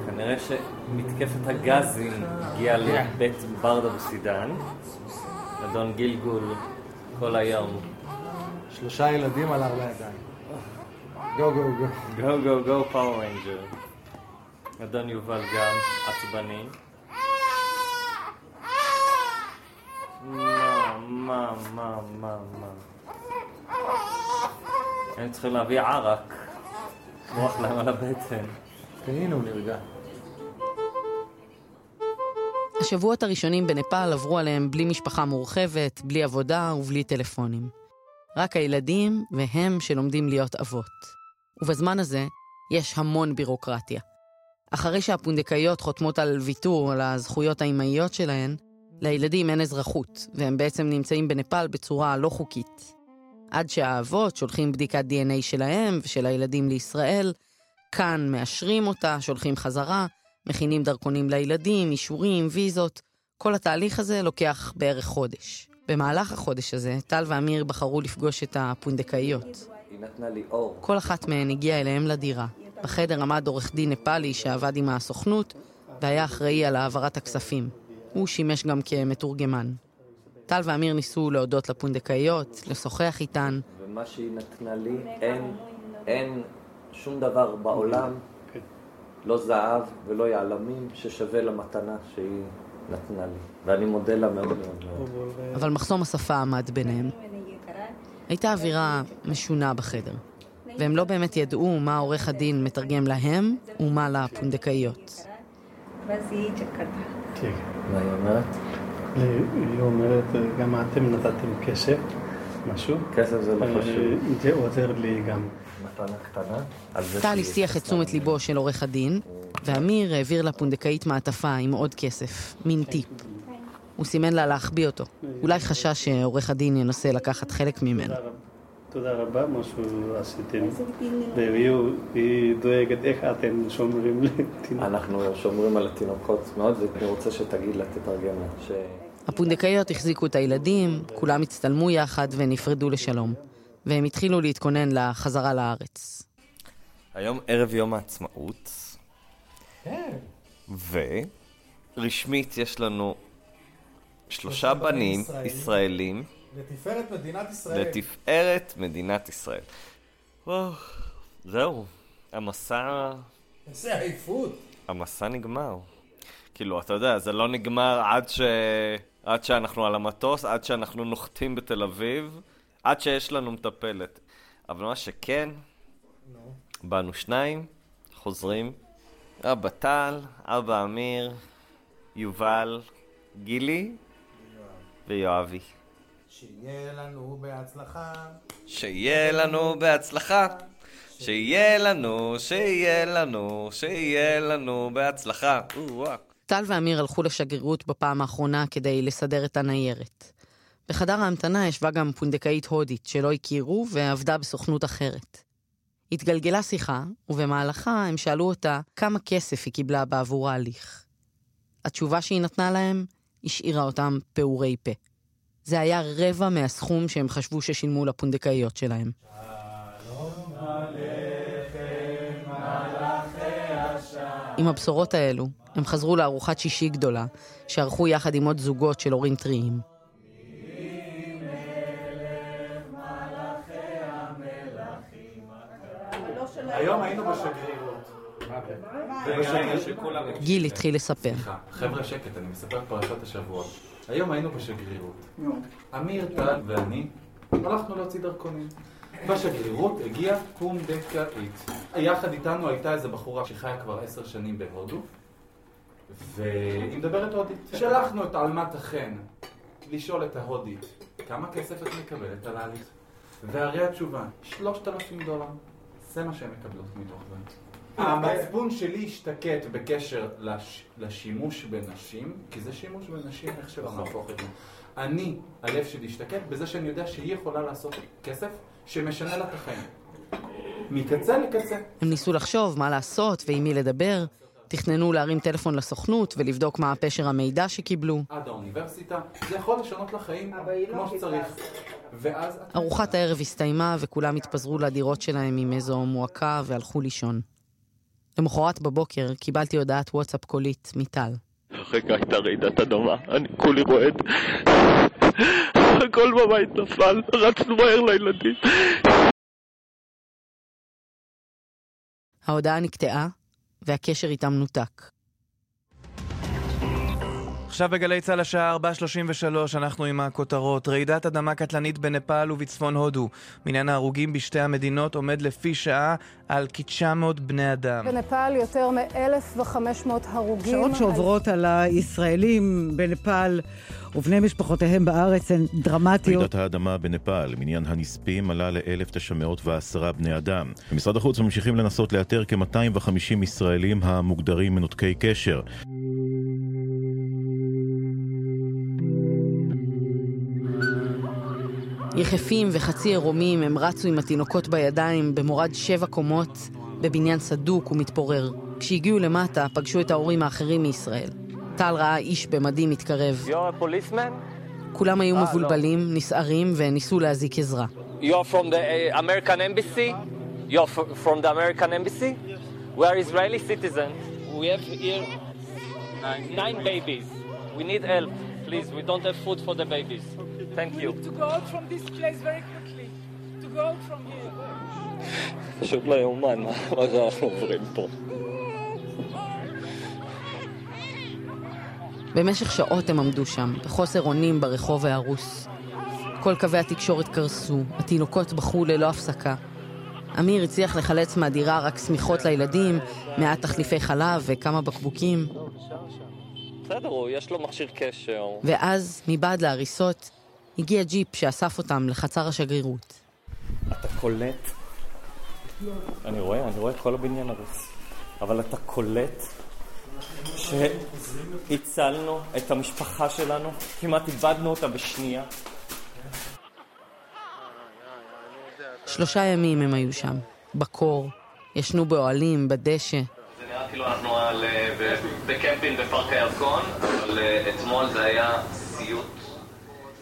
כנראה שמתקפת הגזים הגיעה לבית ברדה בסידן. אדון גילגול כל היום. שלושה ילדים על ארבע ידיים. גו גו גו. Go go go Power Ranger. אדון יובל גם עצבני. מה, מה, מה, מה. הם צריכים להביא ערק. מוח להם על הבטן. הנה הוא נרגע. השבועות הראשונים בנפאל עברו עליהם בלי משפחה מורחבת, בלי עבודה ובלי טלפונים. רק הילדים והם שלומדים להיות אבות. ובזמן הזה יש המון בירוקרטיה. אחרי שהפונדקאיות חותמות על ויתור על הזכויות האימהיות שלהן, לילדים אין אזרחות, והם בעצם נמצאים בנפאל בצורה לא חוקית. עד שהאבות שולחים בדיקת DNA שלהם ושל הילדים לישראל, כאן מאשרים אותה, שולחים חזרה, מכינים דרכונים לילדים, אישורים, ויזות. כל התהליך הזה לוקח בערך חודש. במהלך החודש הזה, טל ואמיר בחרו לפגוש את הפונדקאיות. היא נתנה לי אור. כל אחת מהן הגיעה אליהם לדירה. בחדר עמד עורך דין נפאלי שעבד עם הסוכנות והיה אחראי על העברת הכספים. הוא שימש גם כמתורגמן. טל ואמיר ניסו להודות לפונדקאיות, לשוחח איתן. ומה שהיא נתנה לי, אין, אין שום דבר בעולם, לא זהב ולא יהלומים, ששווה למתנה שהיא נתנה לי. ואני מודה לה מאוד מאוד מאוד. אבל מחסום השפה עמד ביניהם. הייתה אווירה משונה בחדר, והם לא באמת ידעו מה עורך הדין מתרגם להם ומה לפונדקאיות. מה היא אומרת? היא אומרת, גם אתם נתתם כסף, משהו. כסף זה לא אה, חשוב. זה עוזר לי גם. מתנה קטנה? טל הסיח את תשומת ליבו של עורך הדין, ואמיר העביר לפונדקאית מעטפה עם עוד כסף, מין טיפ. הוא סימן לה להחביא אותו. אולי חשש שעורך הדין ינסה לקחת חלק ממנו. תודה רבה, מה שעשיתם. והיא דואגת איך אתם שומרים לתינוק. אנחנו שומרים על התינוקות מאוד, ואני רוצה שתגיד לה, תתרגם לה. ש... הפונדקאיות החזיקו את הילדים, כולם הצטלמו יחד ונפרדו לשלום. והם התחילו להתכונן לחזרה לארץ. היום ערב יום העצמאות, ורשמית יש לנו שלושה בנים ישראלים לתפארת מדינת ישראל. לתפארת מדינת ישראל. וואו, זהו, המסע... איזה עייפות. המסע נגמר. כאילו, אתה יודע, זה לא נגמר עד ש... עד שאנחנו על המטוס, עד שאנחנו נוחתים בתל אביב, עד שיש לנו מטפלת. אבל מה שכן, באנו שניים, חוזרים. אבא טל, אבא אמיר, יובל, גילי ויואבי. שיהיה לנו בהצלחה. שיהיה לנו בהצלחה. שיהיה לנו, שיהיה לנו, שיהיה לנו בהצלחה. טל ואמיר הלכו לשגרירות בפעם האחרונה כדי לסדר את הניירת. בחדר ההמתנה ישבה גם פונדקאית הודית שלא הכירו ועבדה בסוכנות אחרת. התגלגלה שיחה, ובמהלכה הם שאלו אותה כמה כסף היא קיבלה בעבור ההליך. התשובה שהיא נתנה להם השאירה אותם פעורי פה. זה היה רבע מהסכום שהם חשבו ששילמו לפונדקאיות שלהם. עם הבשורות האלו, הם חזרו לארוחת שישי גדולה, שערכו יחד עם עוד זוגות של הורים טריים. היום היינו בשגרירות. גיל התחיל לספר. חבר'ה, שקט, אני מספר את פרשת השבוע. היום היינו בשגרירות. אמיר, טל ואני הלכנו להוציא דרכונים. בשגרירות הגיעה פונדקאית. יחד איתנו הייתה איזו בחורה שחיה כבר עשר שנים בהודו, והיא מדברת הודית. שלחנו את עלמת החן לשאול את ההודית, כמה כסף את מקבלת על ההליך? והרי התשובה, שלושת אלפים דולר. זה מה שהן מקבלות מתוך זה. המצפון שלי השתקט בקשר לש... לשימוש בנשים, כי זה שימוש בנשים, איך שלא נהפוך את זה. אני, הלב שלי השתקט בזה שאני יודע שהיא יכולה לעשות כסף שמשנה לה את החיים. מקצה לקצה. הם ניסו לחשוב מה לעשות ועם מי לדבר, תכננו להרים טלפון לסוכנות ולבדוק מה פשר המידע שקיבלו. עד האוניברסיטה, זה יכול לשנות לחיים כמו שצריך. ואז... ארוחת הערב הסתיימה וכולם התפזרו לדירות שלהם עם איזו מועקה והלכו לישון. למחרת בבוקר קיבלתי הודעת וואטסאפ קולית מטל. רגע הייתה רעידת אדמה, אני כולי רועד. הכל בבית נפל, רצנו מהר לילדים. ההודעה נקטעה והקשר איתם נותק. עכשיו בגלי צה"ל השעה 4.33 אנחנו עם הכותרות. רעידת אדמה קטלנית בנפאל ובצפון הודו. מניין ההרוגים בשתי המדינות עומד לפי שעה על כ-900 בני אדם. בנפאל יותר מ-1,500 הרוגים. שעות שעוברות על הישראלים בנפאל ובני משפחותיהם בארץ הן דרמטיות. רעידת האדמה בנפאל, מניין הנספים עלה ל-1,910 בני אדם. במשרד החוץ ממשיכים לנסות לאתר כ-250 ישראלים המוגדרים מנותקי קשר. יחפים וחצי עירומים הם רצו עם התינוקות בידיים במורד שבע קומות בבניין סדוק ומתפורר. כשהגיעו למטה פגשו את ההורים האחרים מישראל. טל ראה איש במדים מתקרב. כולם היו מבולבלים, נסערים וניסו להזיק עזרה. You're from the uh, American embassy? You're from the American embassy? We are Israeli citizens. We have here nine babies. We need help, please. We don't have food for the babies. Thank you. to go out from this place very quickly. To go out from here. פשוט לא יאומן מה שאנחנו עוברים פה. במשך שעות הם עמדו שם, בחוסר אונים ברחוב ההרוס. כל קווי התקשורת קרסו, התינוקות בכו ללא הפסקה. אמיר הצליח לחלץ מהדירה רק שמיכות לילדים, מעט תחליפי חלב וכמה בקבוקים, בסדר, יש לו מכשיר קשר. ואז, מבעד להריסות, הגיע ג'יפ שאסף אותם לחצר השגרירות. אתה קולט, אני רואה, אני רואה את כל הבניין הרוס, אבל אתה קולט שהצלנו את המשפחה שלנו, כמעט איבדנו אותה בשנייה. שלושה ימים הם היו שם, בקור, ישנו באוהלים, בדשא. זה נראה כאילו אנחנו אה, בקמפינג בפארק הירקון, אבל אה, אתמול זה היה.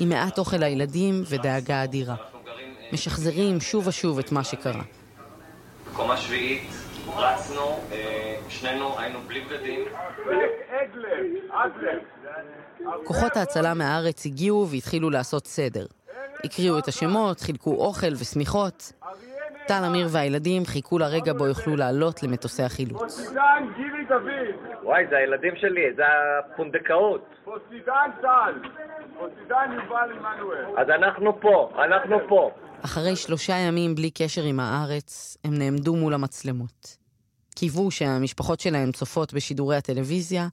עם מעט אוכל לילדים ודאגה אדירה. משחזרים שוב ושוב את מה שקרה. קומה שביעית, רצנו, אה, שנינו היינו בלי בגדים. כוחות ההצלה מהארץ הגיעו והתחילו לעשות סדר. הקריאו את השמות, חילקו אוכל ושמיכות. טל, אמיר והילדים חיכו לרגע בו יוכלו לעלות למטוסי החילוץ. פוסידן גילי דוד. וואי, זה הילדים שלי, זה הפונדקאות. פוסידן טל. אז אנחנו פה, אנחנו פה. אחרי שלושה ימים בלי קשר עם הארץ, הם נעמדו מול המצלמות. קיוו שהמשפחות שלהם צופות בשידורי הטלוויזיה,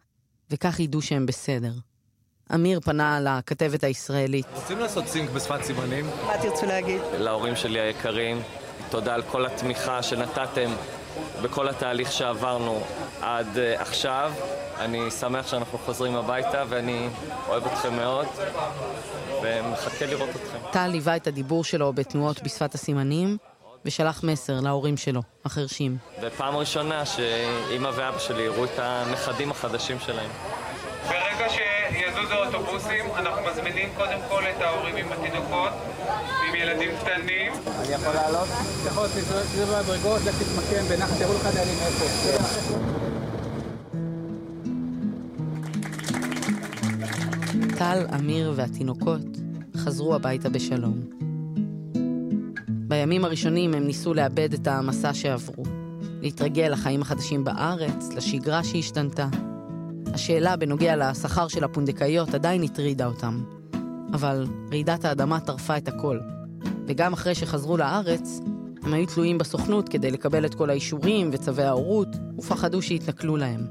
וכך ידעו שהם בסדר. אמיר פנה לכתבת הישראלית. רוצים לעשות סינק בשפת סימנים? מה תרצו להגיד? להורים שלי היקרים, תודה על כל התמיכה שנתתם בכל התהליך שעברנו עד uh, עכשיו. אני שמח שאנחנו חוזרים הביתה ואני אוהב אתכם מאוד ומחכה לראות אתכם. טל ליווה את הדיבור שלו בתנועות בשפת הסימנים, ושלח מסר להורים שלו, החרשים. ופעם ראשונה שאימא ואבא שלי יראו את הנכדים החדשים שלהם. ברגע שיזוזו אוטובוסים, אנחנו מזמינים קודם כל את ההורים עם התינוקות ילדים קטנים. אני יכול לעלות? יכול, תזוז במדרגות, לך תתמקם בנחת, תראו לך דיילים איפה. טל, אמיר והתינוקות חזרו הביתה בשלום. בימים הראשונים הם ניסו לאבד את המסע שעברו, להתרגל לחיים החדשים בארץ, לשגרה שהשתנתה. השאלה בנוגע לשכר של הפונדקאיות עדיין הטרידה אותם. אבל רעידת האדמה טרפה את הכל. וגם אחרי שחזרו לארץ, הם היו תלויים בסוכנות כדי לקבל את כל האישורים וצווי ההורות, ופחדו שיתנכלו להם.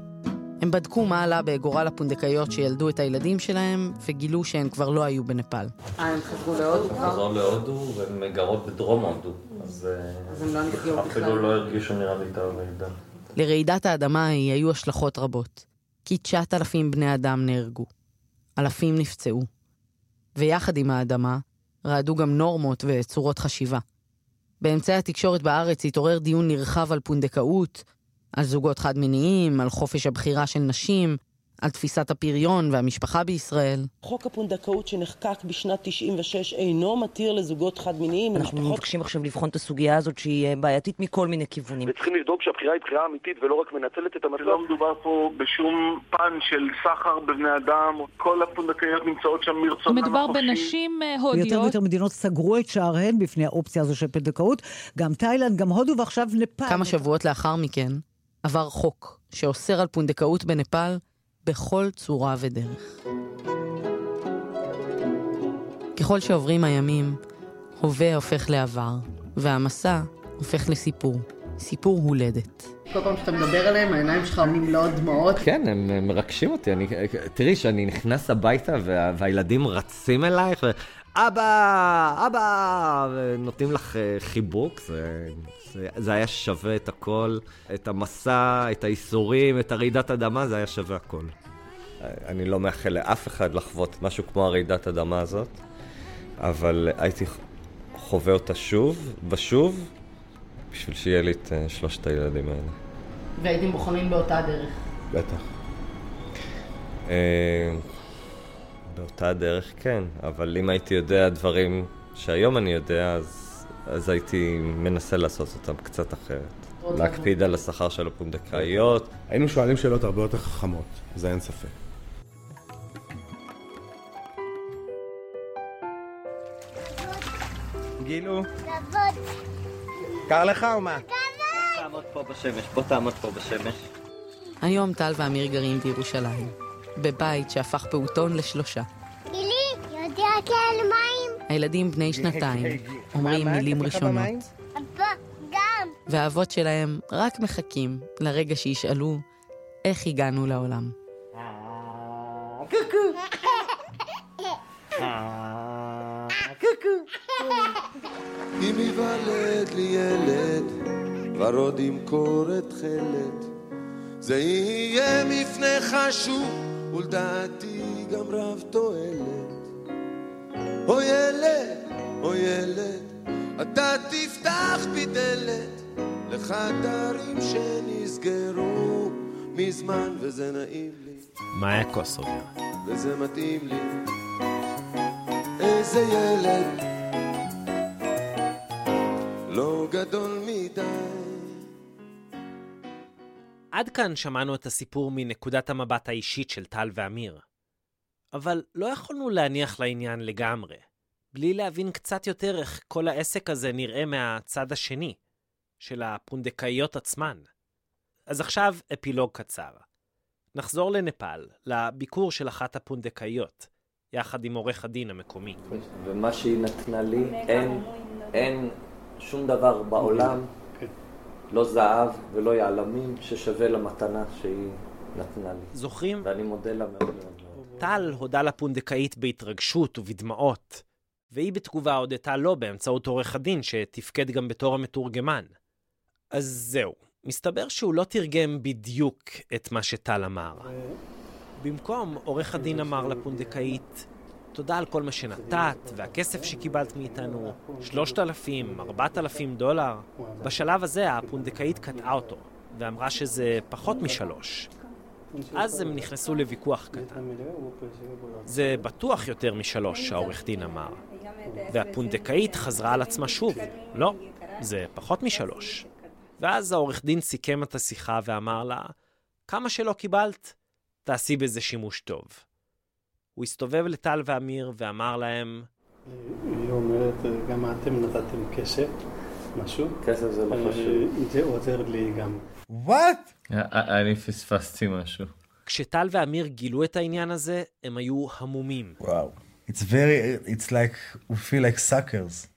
הם בדקו מה עלה בגורל הפונדקאיות שילדו את הילדים שלהם, וגילו שהן כבר לא היו בנפאל. אה, הם חזרו להודו כבר? חזרו להודו והן גרות בדרום הודו. אז אז הם לא נפגעו בכלל. אפילו לא הרגישו נראה לי את הרעידה. לרעידת האדמה ההיא היו השלכות רבות. כ-9,000 בני אדם נהרגו. אלפים נפצעו. ויחד עם האדמה, רעדו גם נורמות וצורות חשיבה. באמצעי התקשורת בארץ התעורר דיון נרחב על פונדקאות, על זוגות חד-מיניים, על חופש הבחירה של נשים, על תפיסת הפריון והמשפחה בישראל. חוק הפונדקאות שנחקק בשנת 96 אינו מתיר לזוגות חד-מיניים. אנחנו מבקשים עכשיו לבחון את הסוגיה הזאת שהיא אה, בעייתית מכל מיני כיוונים. וצריכים לבדוק שהבחירה היא בחירה אמיתית ולא רק מנצלת את המצב. לא מדובר פה בשום פן של סחר בבני אדם, כל הפונדקאיות נמצאות שם מרצונם החופשי. מדובר בנשים אה, הודיות. ויותר ויותר מדינות סגרו את שעריהן בפני האופציה הזו של פונדקאות. גם תאילנד, גם הודו ועכשיו נפאל. כמה שבועות לאחר מכן, עבר חוק שאוסר על פונדקאות בנפאל בכל צורה ודרך. ככל שעוברים הימים, הווה הופך לעבר, והמסע הופך לסיפור. סיפור הולדת. כל פעם שאתה מדבר עליהם, העיניים שלך נמלאות דמעות. כן, הם מרגשים אותי. אני, תראי, כשאני נכנס הביתה וה, והילדים רצים אלייך. אבא, אבא, ונותנים לך אה, חיבוק, זה, זה, זה היה שווה את הכל, את המסע, את האיסורים, את הרעידת אדמה, זה היה שווה הכל. אני לא מאחל לאף אחד לחוות משהו כמו הרעידת אדמה הזאת, אבל הייתי חווה אותה שוב ושוב, בשביל שיהיה לי את אה, שלושת הילדים האלה. והייתם בוחרים באותה דרך. בטח. באותה דרך כן, אבל אם הייתי יודע דברים שהיום אני יודע, אז, אז הייתי מנסה לעשות אותם קצת אחרת. להקפיד על השכר של הפונדקאיות. היינו שואלים שאלות הרבה יותר חכמות, זה אין ספק. גילו? קר לך או מה? תעמוד פה בשמש, בוא תעמוד פה בשמש. היום טל ואמיר גרים בירושלים, בבית שהפך פעוטון לשלושה. גילי, יודע כאלה מים? הילדים בני שנתיים, אומרים מילים ראשונות, אבא, גם. והאבות שלהם רק מחכים לרגע שישאלו איך הגענו לעולם. אם ייוולד לי ילד, ורוד ימכור את חלד, זה יהיה מפנה חשוב, ולדעתי גם רב תועלת. או ילד, או ילד, אתה תפתח בי דלת לחדרים שנסגרו מזמן, וזה נעים לי, מאיה קוסובר. וזה מתאים לי. איזה ילד, לא גדול מדי. עד כאן שמענו את הסיפור מנקודת המבט האישית של טל ואמיר. אבל לא יכולנו להניח לעניין לגמרי. בלי להבין קצת יותר איך כל העסק הזה נראה מהצד השני, של הפונדקאיות עצמן. אז עכשיו אפילוג קצר. נחזור לנפאל, לביקור של אחת הפונדקאיות, יחד עם עורך הדין המקומי. ומה שהיא נתנה לי, אין, אין שום דבר בעולם, לא זהב ולא יהלומים, ששווה למתנה שהיא נתנה לי. זוכרים? ואני מודה לה מאוד מאוד. טל הודה לפונדקאית בהתרגשות ובדמעות, והיא בתגובה הודתה לו באמצעות עורך הדין שתפקד גם בתור המתורגמן. אז זהו, מסתבר שהוא לא תרגם בדיוק את מה שטל אמר. במקום, עורך הדין אמר לפונדקאית, תודה על כל מה שנתת, והכסף שקיבלת מאיתנו, 3,000, 4,000 דולר. בשלב הזה הפונדקאית קטעה אותו, ואמרה שזה פחות משלוש. אז הם נכנסו לוויכוח קטן. זה בטוח יותר משלוש, העורך דין אמר. והפונדקאית חזרה על עצמה שוב. לא, זה פחות משלוש. ואז העורך דין סיכם את השיחה ואמר לה, כמה שלא קיבלת, תעשי בזה שימוש טוב. הוא הסתובב לטל ואמיר ואמר להם, היא אומרת, גם אתם נתתם כסף, משהו. כסף זה לא אה, חשוב. זה עוזר לי גם. וואט? אני פספסתי משהו. כשטל ואמיר גילו את העניין הזה, הם היו המומים. וואו. It's very, it's like, we feel like suckers.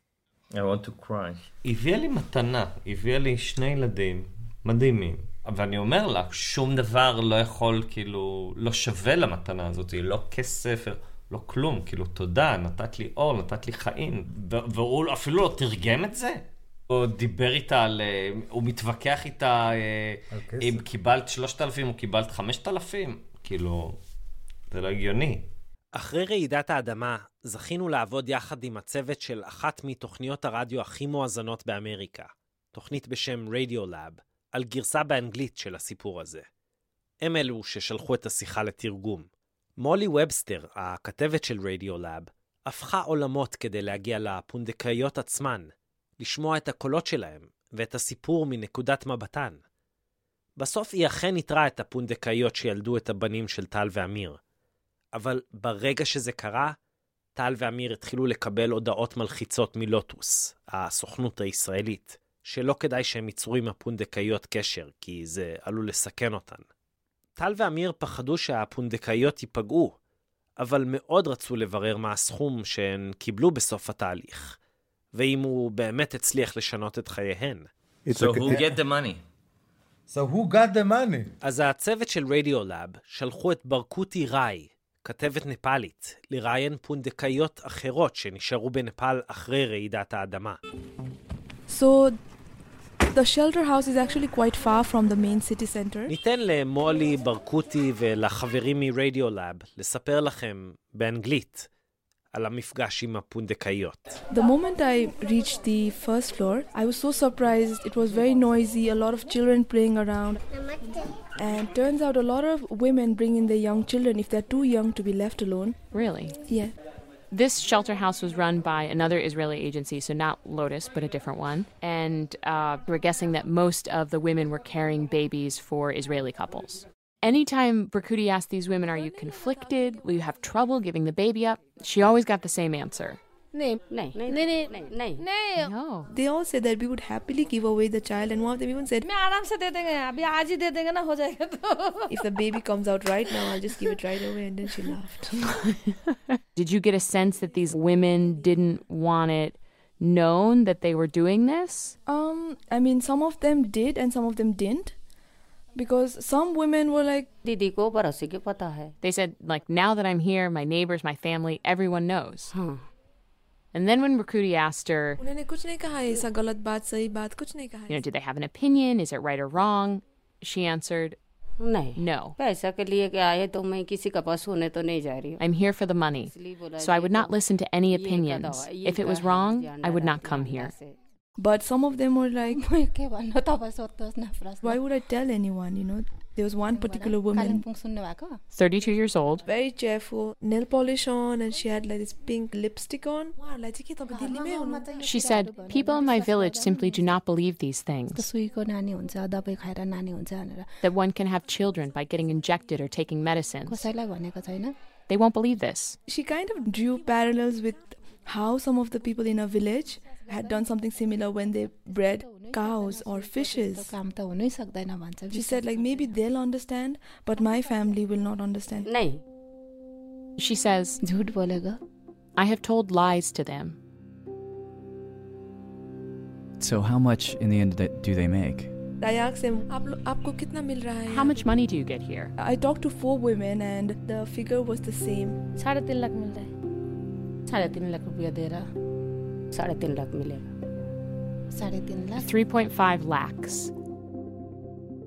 I want to cry. הביאה לי מתנה, הביאה לי שני ילדים מדהימים. ואני אומר לה, שום דבר לא יכול, כאילו, לא שווה למתנה הזאת, לא כסף, לא כלום, כאילו, תודה, נתת לי אור, נתת לי חיים. והוא אפילו לא תרגם את זה. הוא דיבר איתה על... אה, הוא מתווכח איתה אה, אם קיבלת 3,000 או קיבלת 5,000. כאילו, זה לא הגיוני. אחרי רעידת האדמה, זכינו לעבוד יחד עם הצוות של אחת מתוכניות הרדיו הכי מואזנות באמריקה, תוכנית בשם רדיולאב, על גרסה באנגלית של הסיפור הזה. הם אלו ששלחו את השיחה לתרגום. מולי ובסטר, הכתבת של רדיולאב, הפכה עולמות כדי להגיע לפונדקאיות עצמן, לשמוע את הקולות שלהם ואת הסיפור מנקודת מבטן. בסוף היא אכן איתרה את הפונדקאיות שילדו את הבנים של טל ואמיר. אבל ברגע שזה קרה, טל ואמיר התחילו לקבל הודעות מלחיצות מלוטוס, הסוכנות הישראלית, שלא כדאי שהם ייצרו עם הפונדקאיות קשר, כי זה עלול לסכן אותן. טל ואמיר פחדו שהפונדקאיות ייפגעו, אבל מאוד רצו לברר מה הסכום שהן קיבלו בסוף התהליך, ואם הוא באמת הצליח לשנות את חייהן. So who get the money? So who got the money? אז הצוות של רדיולאב שלחו את ברקוטי ראי, כתבת נפאלית, לראיין פונדקאיות אחרות שנשארו בנפאל אחרי רעידת האדמה. So the shelter house is actually quite far from the main city center. ניתן למולי, ברקוטי ולחברים מרדיולאב לספר לכם באנגלית על המפגש עם הפונדקאיות. The moment I reached the first floor, I was so surprised. It was very noisy, a lot of children playing around. And turns out a lot of women bring in their young children if they're too young to be left alone. Really? Yeah. This shelter house was run by another Israeli agency, so not Lotus, but a different one. And uh, we're guessing that most of the women were carrying babies for Israeli couples. Anytime Berkudi asked these women, Are you conflicted? Will you have trouble giving the baby up? She always got the same answer. No. They all said that we would happily give away the child, and one of them even said, मैं आराम से दे देंगे अभी आज ही दे देंगे ना हो जाएगा तो If the baby comes out right now, I'll just give it right away. And then she laughed. Did you get a sense that these women didn't want it known that they were doing this? Um, I mean, some of them did, and some of them didn't. Because some women were like, दीदी को पड़ोसी के पता है. They said, like, now that I'm here, my neighbors, my family, everyone knows. And then when Rakudi asked her, उन्होंने कुछ नहीं कहा है ऐसा गलत बात सही बात कुछ नहीं कहा you know, did they have an opinion? Is it right or wrong? She answered, नहीं No. पैसा के लिए क्या है तो मैं किसी का पास होने तो नहीं जा रही हूँ I'm here for the money. So I would not listen to any opinions. If it was wrong, I would not come here. But some of them were like, मैं के भन्नु तपाईँ सोध्नुहोस् न प्रश्न why would I tell anyone, you know? There was one particular woman, 32 years old, very cheerful, nail polish on, and she had like this pink lipstick on. She said, People in my village simply do not believe these things. That one can have children by getting injected or taking medicines. They won't believe this. She kind of drew parallels with how some of the people in her village had done something similar when they bred cows or fishes. काम त हुनै सक्दैन भन्छ She said, like, maybe they'll understand, but my family will not understand. She says, झूठ बोलेगा I have told lies to them. So, how much in the end th- do they make? I asked them, "आप लो- आपको कितना मिल रहा है How much money do you get here? I talked to four women and the figure was the same. साढ़े तीन लाख मिल रहा है साढ़े तीन लाख रुपया दे रहा साढ़े तीन लाख मिलेगा साढ़े तीन लाख 3.5 lakhs.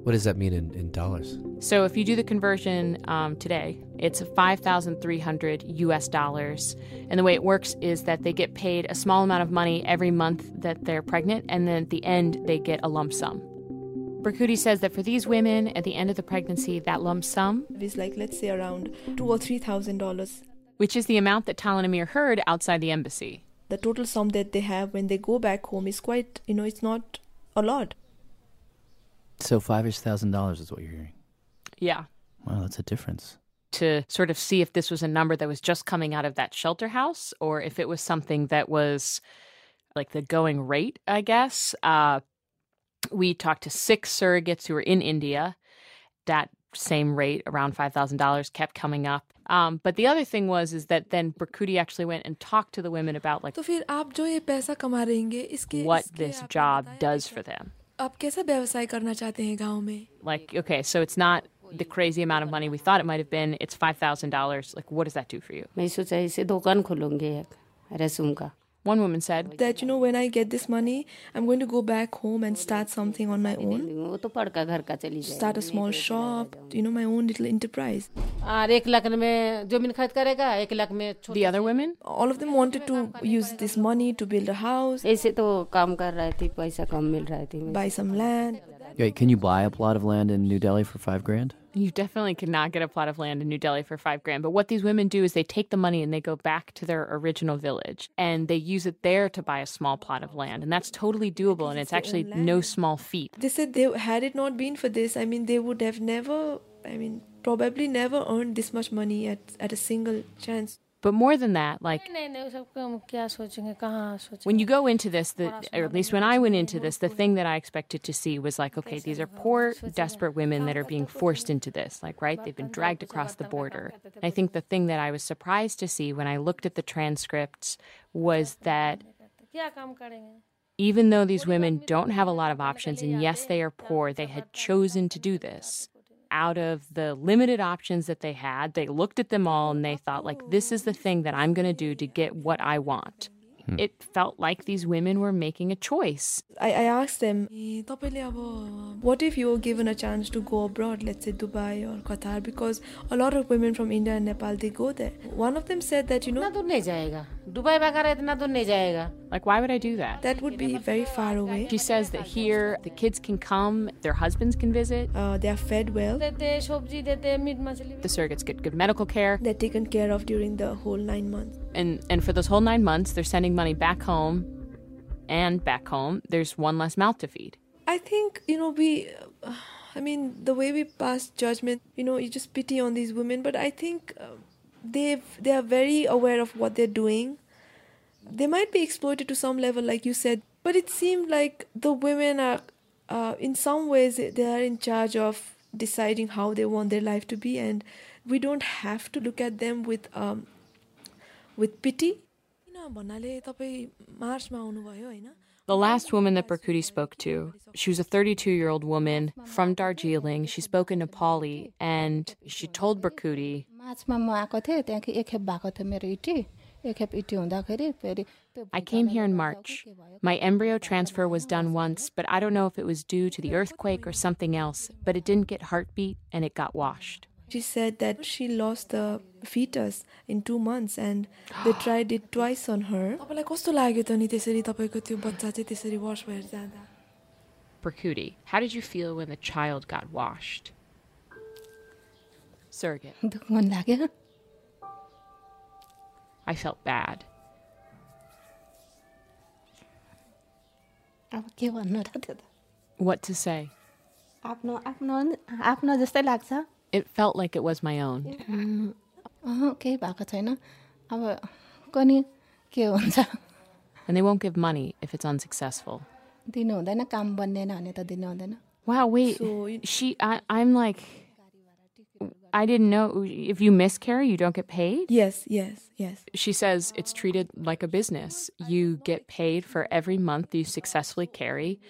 What does that mean in, in dollars? So if you do the conversion um, today, it's 5,300 US dollars. And the way it works is that they get paid a small amount of money every month that they're pregnant, and then at the end, they get a lump sum. Berkudi says that for these women, at the end of the pregnancy, that lump sum, It's like, let's say, around two or three thousand dollars. which is the amount that Talan Amir heard outside the embassy. The total sum that they have when they go back home is quite, you know, it's not a lot. So, five ish thousand dollars is what you're hearing. Yeah. Wow, that's a difference. to sort of see if this was a number that was just coming out of that shelter house or if it was something that was like the going rate, I guess. Uh, we talked to six surrogates who were in India. That same rate, around $5,000, kept coming up. Um, but the other thing was is that then Bracuti actually went and talked to the women about like what this job does for them. Like, okay, so it's not the crazy amount of money we thought it might have been. It's $5,000. Like, what does that do for you? One woman said that, you know, when I get this money, I'm going to go back home and start something on my own. Start a small shop, you know, my own little enterprise. The other women? All of them wanted to use this money to build a house, buy some land. Wait, can you buy a plot of land in New Delhi for five grand? You definitely could not get a plot of land in New Delhi for five grand. But what these women do is they take the money and they go back to their original village and they use it there to buy a small plot of land. And that's totally doable and it's actually no small feat. they said they had it not been for this I mean they would have never I mean probably never earned this much money at at a single chance but more than that, like when you go into this, the, or at least when I went into this, the thing that I expected to see was like, okay, these are poor, desperate women that are being forced into this, like, right? They've been dragged across the border. And I think the thing that I was surprised to see when I looked at the transcripts was that even though these women don't have a lot of options, and yes, they are poor, they had chosen to do this. Out of the limited options that they had, they looked at them all and they thought, like, this is the thing that I'm going to do to get what I want. Hmm. It felt like these women were making a choice. I, I asked them, what if you were given a chance to go abroad, let's say Dubai or Qatar, because a lot of women from India and Nepal, they go there. One of them said that, you know, like, why would I do that? That would be very far away. She says that here the kids can come, their husbands can visit. Uh, they are fed well. The surrogates get good medical care. They're taken care of during the whole nine months and and for those whole nine months they're sending money back home and back home. There's one less mouth to feed. I think you know we I mean the way we pass judgment you know you just pity on these women but I think uh, they they are very aware of what they're doing. They might be exploited to some level like you said but it seemed like the women are uh, in some ways they are in charge of deciding how they want their life to be and we don't have to look at them with um, with pity. The last woman that Berkuti spoke to, she was a 32 year old woman from Darjeeling. She spoke in Nepali and she told Berkuti. I came here in March. My embryo transfer was done once, but I don't know if it was due to the earthquake or something else, but it didn't get heartbeat and it got washed. She said that she lost the fetus in two months and they tried it twice on her. तपाईँलाई कस्तो लाग्यो त नि त्यसरी तपाईँको त्यो बच्चा चाहिँ त्यसरी वास भएर जाँदा Berkudi, how did you feel when the child got washed? Surrogate. दुःख मन लाग्यो I felt bad. अब के भन्नु र त्यो त What to say? आफ्नो आफ्नो आफ्नो जस्तै लाग्छ It felt like it was my own. अँ, केही भएको छैन अब कनि के हुन्छ And they won't give money if it's unsuccessful. दिनु हुँदैन काम बन्नेन भने त दिनु हुँदैन Wow, wait. she, I, I'm like, I didn't know. If you miscarry, you don't get paid? Yes, yes, yes. She says it's treated like a business. You get paid for every month you successfully carry.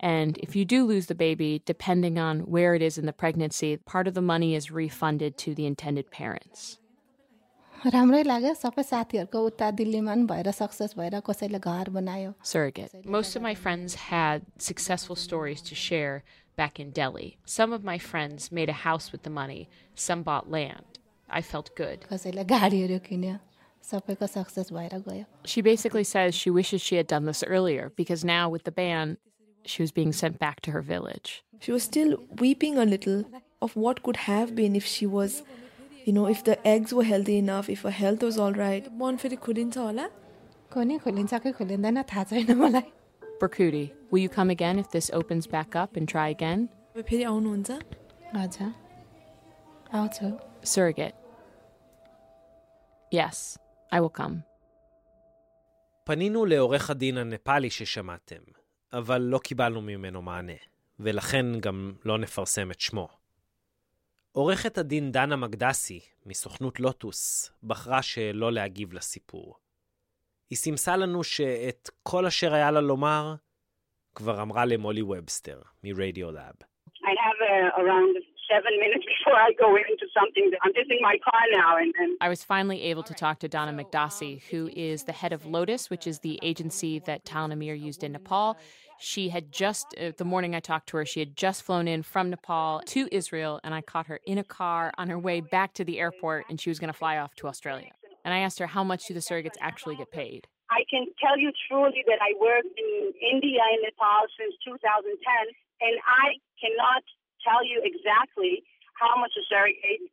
And if you do lose the baby, depending on where it is in the pregnancy, part of the money is refunded to the intended parents. राम्रै लाग्यो सबै साथीहरूको उता दिल्लीमा पनि भएर सक्सेस भएर कसैले घर बनायो Surrogate. Most of my friends had successful stories to share back in Delhi. Some of my friends made a house with the money, some bought land. I felt good. कसैले गाडीहरू किन्यो सबैको सक्सेस भएर गयो She basically says she wishes she had done this earlier because now, with the ban, she was being sent back to her village. She was still weeping a little of what could have been if she was, you know, if the eggs were healthy enough, if her health was all right. Burkuti, will you come again if this opens back up and try again? Surrogate. Yes, I will come. פנינו לעורך הדין הנפאלי ששמעתם. אבל לא קיבלנו ממנו מענה, ולכן גם לא נפרסם את שמו. עורכת הדין דנה מקדסי, מסוכנות לוטוס, בחרה שלא להגיב לסיפור. היא סימסה לנו שאת כל אשר היה לה לומר, כבר אמרה למולי ובסטר, מרדיולאב. I have uh, around seven minutes before I go into something. I'm just in my car now, and, and I was finally able to talk to Donna McDossie, who is the head of Lotus, which is the agency that Tal Amir used in Nepal. She had just, uh, the morning I talked to her, she had just flown in from Nepal to Israel, and I caught her in a car on her way back to the airport, and she was going to fly off to Australia. And I asked her, how much do the surrogates actually get paid? I can tell you truly that I worked in India and Nepal since 2010, and I cannot tell you exactly how much a surrogate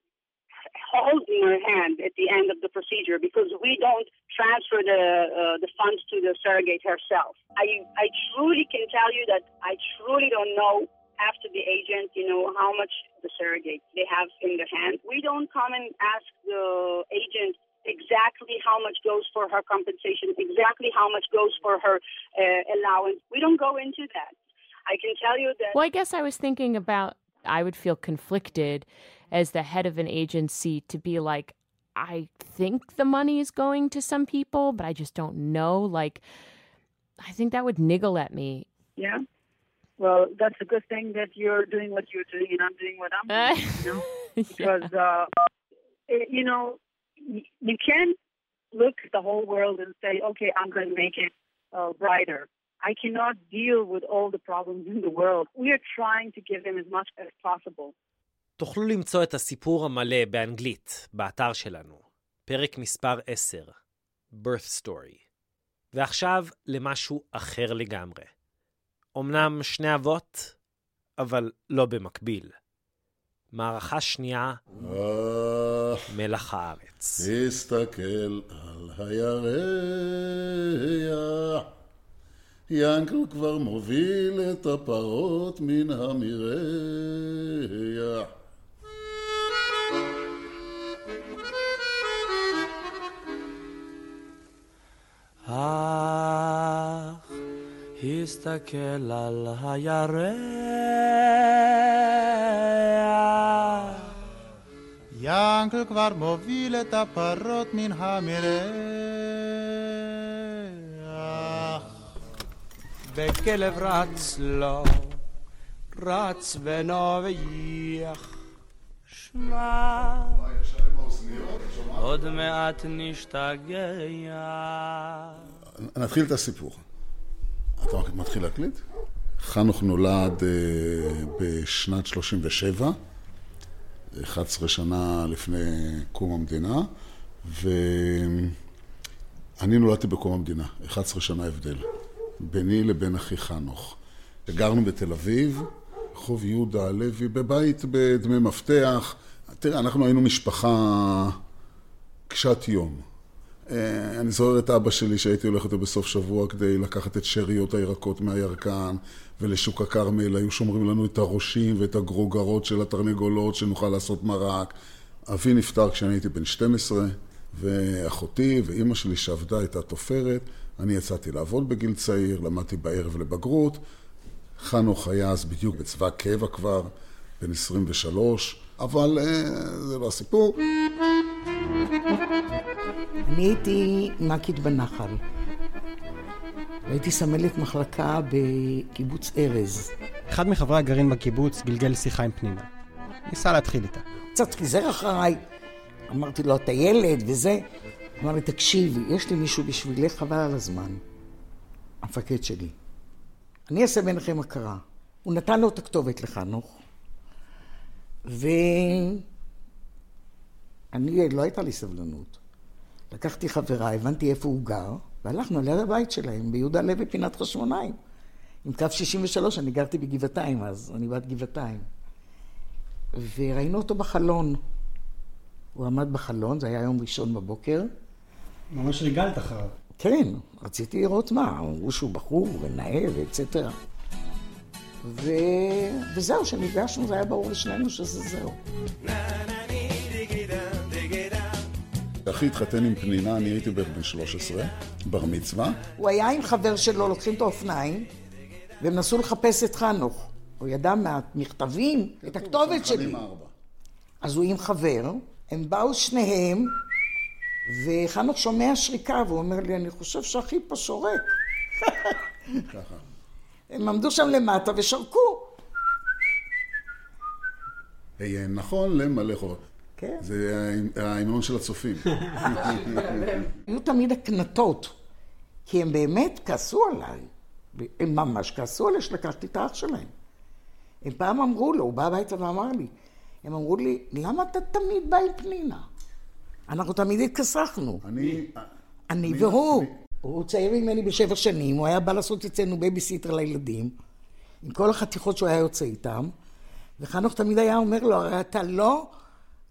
holds in her hand at the end of the procedure because we don't transfer the uh, the funds to the surrogate herself. I I truly can tell you that I truly don't know after the agent, you know, how much the surrogate they have in their hand. We don't come and ask the agent exactly how much goes for her compensation, exactly how much goes for her uh, allowance. We don't go into that. I can tell you that. Well, I guess I was thinking about I would feel conflicted as the head of an agency to be like, I think the money is going to some people, but I just don't know. Like, I think that would niggle at me. Yeah. Well, that's a good thing that you're doing what you're doing and I'm doing what I'm doing. you know? Because, uh, you know, you can't look at the whole world and say, okay, I'm going to make it uh, brighter. I cannot deal with all the problems in the world. We are trying to give them as much as possible. תוכלו למצוא את הסיפור המלא באנגלית באתר שלנו, פרק מספר 10, birth story. ועכשיו למשהו אחר לגמרי. אמנם שני אבות, אבל לא במקביל. מערכה שנייה, מלח הארץ. הסתכל על הירח, ינקל כבר מוביל את הפרות מן המרח. אך הסתכל על הירח ינקל כבר מוביל את הפרות מן המרח וכלב רץ לו, רץ ונובח שמע. עוד מעט נשתגע. נתחיל את הסיפור. אתה מתחיל להקליט? חנוך נולד אה, בשנת 37, 11 שנה לפני קום המדינה, ואני נולדתי בקום המדינה, 11 שנה הבדל, ביני לבין אחי חנוך. גרנו בתל אביב, רחוב יהודה הלוי, בבית בדמי מפתח. תראה, אנחנו היינו משפחה קשת יום. אה, אני זוכר את אבא שלי שהייתי הולך איתו בסוף שבוע כדי לקחת את שאריות הירקות מהירקן ולשוק הכרמל, היו שומרים לנו את הראשים ואת הגרוגרות של התרנגולות שנוכל לעשות מרק. אבי נפטר כשאני הייתי בן 12 ואחותי ואימא שלי שעבדה הייתה תופרת. אני יצאתי לעבוד בגיל צעיר, למדתי בערב לבגרות. חנוך היה אז בדיוק בצבא קבע כבר, בן 23, אבל אה, זה לא הסיפור. אני הייתי מ"כית בנחל. והייתי סמלת מחלקה בקיבוץ ארז. אחד מחברי הגרעין בקיבוץ גלגל שיחה עם פנינה. ניסה להתחיל איתה. קצת חיזר אחריי. אמרתי לו, אתה ילד וזה. אמר לי, תקשיבי, יש לי מישהו בשבילך, חבל על הזמן. המפקד שלי. אני אעשה ביניכם הכרה. הוא נתן לו את הכתובת לחנוך, ואני, לא הייתה לי סבלנות. לקחתי חברה, הבנתי איפה הוא גר, והלכנו ליד הבית שלהם, ביהודה לוי פינת חשמונאים. עם קו 63, אני גרתי בגבעתיים אז, אני בת גבעתיים. וראינו אותו בחלון. הוא עמד בחלון, זה היה יום ראשון בבוקר. ממש ריגלת אחריו. כן, רציתי לראות מה, אמרו שהוא בחור ונאה ואצטרה. ו... וזהו, כשנפגשנו זה היה ברור לשנינו שזה זהו. אחי התחתן עם פנינה, אני הייתי בערך בן 13, בר מצווה. הוא היה עם חבר שלו, לוקחים את האופניים, והם נסו לחפש את חנוך. הוא ידע מהמכתבים את הכתובת שלי. אז הוא עם חבר, הם באו שניהם, וחנוך שומע שריקה, והוא אומר לי, אני חושב שאחי פה שורק. הם עמדו שם למטה ושרקו. אה, נכון למלא חובה. כן. זה ההמנון של הצופים. היו תמיד הקנטות, כי הם באמת כעסו עליי. הם ממש כעסו עליי שלקחתי את האח שלהם. הם פעם אמרו לו, הוא בא הביתה ואמר לי, הם אמרו לי, למה אתה תמיד בא עם פנינה? אנחנו תמיד התכסחנו. אני... אני והוא. הוא צעיר ממני בשבע שנים, הוא היה בא לעשות אצלנו בייביסיטר לילדים, עם כל החתיכות שהוא היה יוצא איתם, וחנוך תמיד היה אומר לו, הרי אתה לא,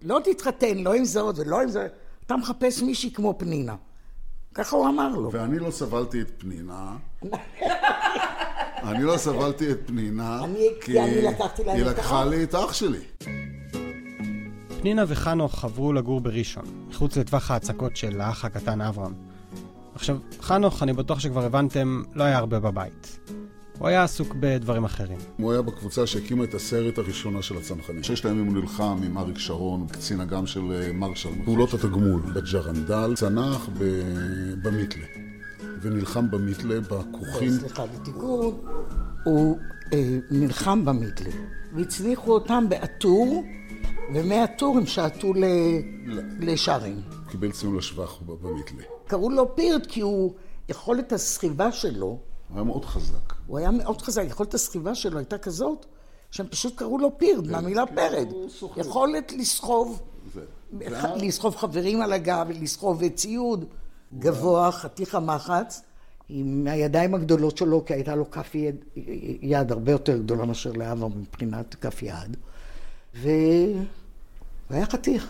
לא תתחתן, לא עם זאת ולא עם זה, אתה מחפש מישהי כמו פנינה. ככה הוא אמר לו. ואני לא סבלתי את פנינה. אני לא סבלתי את פנינה, אני- כי אני לקחתי להם היא לקחה. לי את אח שלי. פנינה וחנוך עברו לגור בראשון, מחוץ לטווח ההצקות של האח הקטן אברהם. עכשיו, חנוך, אני בטוח שכבר הבנתם, לא היה הרבה בבית. הוא היה עסוק בדברים אחרים. הוא היה בקבוצה שהקימה את הסיירת הראשונה של הצנחנים. ששת הימים הוא נלחם עם אריק שרון, קצין אג"ם של אה, מרשל. פעולות התגמול בג'רנדל, צנח ב- במיתלה. ונלחם במיתלה בכוכים. סליחה, לתיקון, הוא אה, נלחם במיתלה, והצליחו אותם בעטור, ומהעטור הם שעטו ל... לשארים. קיבל ציון לשבח ב- במיתלה. קראו לו פירט כי הוא, יכולת הסחיבה שלו, הוא היה מאוד חזק. הוא היה מאוד חזק, יכולת הסחיבה שלו הייתה כזאת, שהם פשוט קראו לו פירד, מהמילה פרד. יכולת לסחוב, לסחוב חברים על הגב, לסחוב ציוד גבוה, חתיך המחץ, עם הידיים הגדולות שלו, כי הייתה לו כף יד, יד הרבה יותר גדולה מאשר לאבא מבחינת כף יד. והוא היה חתיך,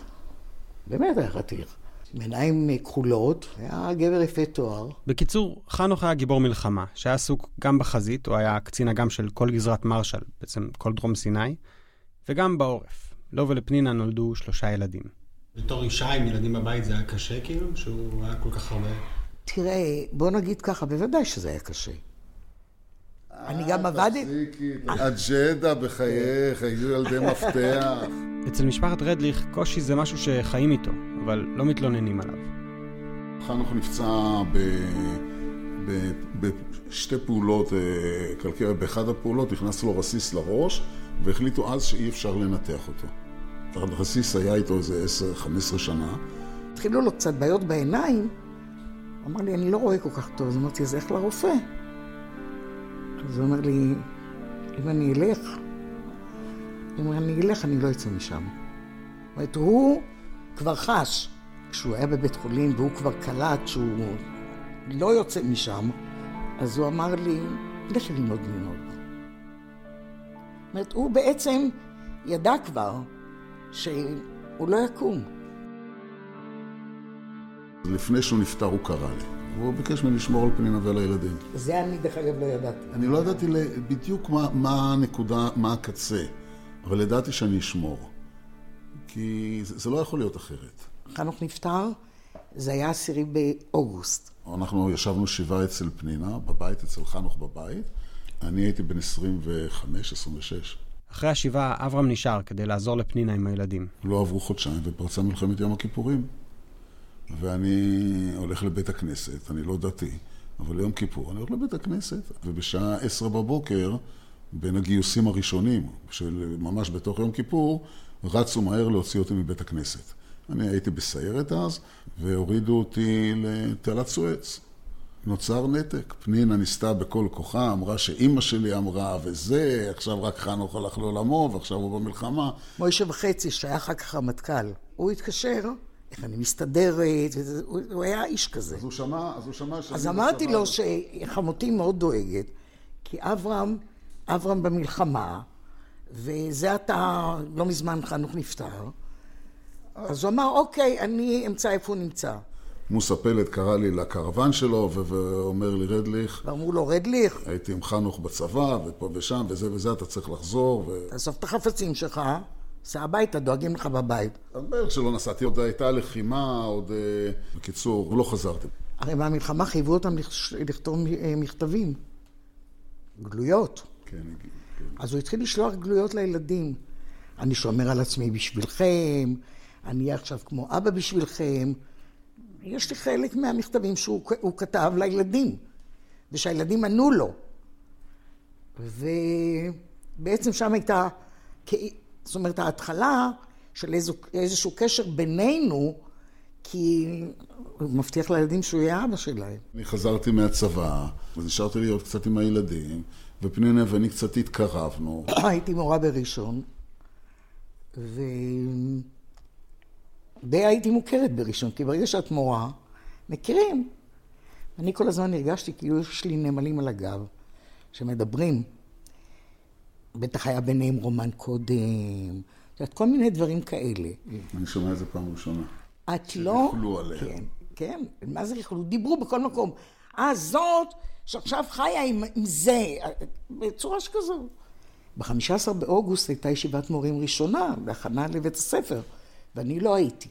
באמת היה חתיך. עם עיניים כחולות, היה גבר יפה תואר. בקיצור, חנוך היה גיבור מלחמה, שהיה עסוק גם בחזית, הוא היה קצין אג"ם של כל גזרת מרשל, בעצם כל דרום סיני, וגם בעורף. לו ולפנינה נולדו שלושה ילדים. בתור אישה עם ילדים בבית זה היה קשה כאילו? שהוא היה כל כך הרבה... תראה, בוא נגיד ככה, בוודאי שזה היה קשה. אני גם עבדתי... אג'דה בחייך, היו ילדי מפתח. אצל משפחת רדליך, קושי זה משהו שחיים איתו, אבל לא מתלוננים עליו. חנוך נפצע ב- ב- בשתי פעולות, אה, קלקר, באחד הפעולות נכנס לו רסיס לראש, והחליטו אז שאי אפשר לנתח אותו. הרסיס היה איתו איזה 10-15 שנה. התחילו לו קצת בעיות בעיניים. הוא אמר לי, אני לא רואה כל כך טוב. אז אמרתי, אז איך לרופא? אז הוא אומר לי, אם אני אלך, אם אני אלך, אני לא אצא משם. זאת אומרת, הוא כבר חש, כשהוא היה בבית חולים והוא כבר קלט שהוא לא יוצא משם, אז הוא אמר לי, לך ללמוד ללמוד. זאת אומרת, הוא בעצם ידע כבר שהוא לא יקום. לפני שהוא נפטר הוא קרא לי. והוא ביקש ממני לשמור על פנינה ועל הילדים. זה אני דרך אגב לא ידעתי. אני לא ידעתי בדיוק מה, מה הנקודה, מה הקצה, אבל ידעתי שאני אשמור. כי זה, זה לא יכול להיות אחרת. חנוך נפטר, זה היה עשירי באוגוסט. אנחנו ישבנו שבעה אצל פנינה, בבית, אצל חנוך בבית. אני הייתי בן 25, 26. אחרי השבעה, אברהם נשאר כדי לעזור לפנינה עם הילדים. לא עברו חודשיים ופרצה מלחמת יום הכיפורים. ואני הולך לבית הכנסת, אני לא דתי, אבל ליום כיפור אני הולך לבית הכנסת, ובשעה עשרה בבוקר, בין הגיוסים הראשונים, של ממש בתוך יום כיפור, רצו מהר להוציא אותי מבית הכנסת. אני הייתי בסיירת אז, והורידו אותי לתעלת סואץ. נוצר נתק. פנינה ניסתה בכל כוחה, אמרה שאימא שלי אמרה, וזה, עכשיו רק חנוך הלך לעולמו, ועכשיו הוא במלחמה. מוישה וחצי, שהיה אחר כך רמטכ"ל, הוא התקשר, איך אני מסתדרת, הוא, הוא היה איש כזה. אז הוא שמע, אז הוא שמע שאני... אז אמרתי לו שחמותי מאוד דואגת, כי אברהם, אברהם במלחמה, וזה עתה, לא מזמן חנוך נפטר. אז הוא אמר, אוקיי, אני אמצא איפה הוא נמצא. מוסה פלד קרא לי לקרוון שלו ואומר לי, רדליך. ואמרו לו, רדליך. הייתי עם חנוך בצבא, ופה ושם, וזה וזה, אתה צריך לחזור. ו... תאסוף את החפצים שלך, סע הביתה, דואגים לך בבית. בערך שלא נסעתי, עוד הייתה לחימה, עוד... אה, בקיצור, לא חזרתי. הרי במלחמה חייבו אותם לכתוב אה, מכתבים. גלויות. כן, כן. אז הוא התחיל לשלוח גלויות לילדים. אני שומר על עצמי בשבילכם, אני אהיה עכשיו כמו אבא בשבילכם. יש לי חלק מהמכתבים שהוא כתב לילדים, ושהילדים ענו לו. ובעצם שם הייתה, זאת אומרת, ההתחלה של איזו, איזשהו קשר בינינו, כי הוא מבטיח לילדים שהוא יהיה אבא שלהם. אני חזרתי מהצבא, ונשארתי להיות קצת עם הילדים, ופנינה ואני קצת התקרבנו. הייתי מורה בראשון, ו... די הייתי מוכרת בראשון, כי ברגע שאת מורה, מכירים. אני כל הזמן הרגשתי כאילו יש לי נמלים על הגב, שמדברים. בטח היה ביניהם רומן קודם, את יודעת, כל מיני דברים כאלה. אני שומע את זה פעם ראשונה. את לא... שריכלו עליה. כן, כן, מה זה ריכלו? דיברו בכל מקום. אה, זאת שעכשיו חיה עם, עם זה, בצורה שכזו. ב-15 באוגוסט הייתה ישיבת מורים ראשונה, בהכנה לבית הספר. ואני לא הייתי.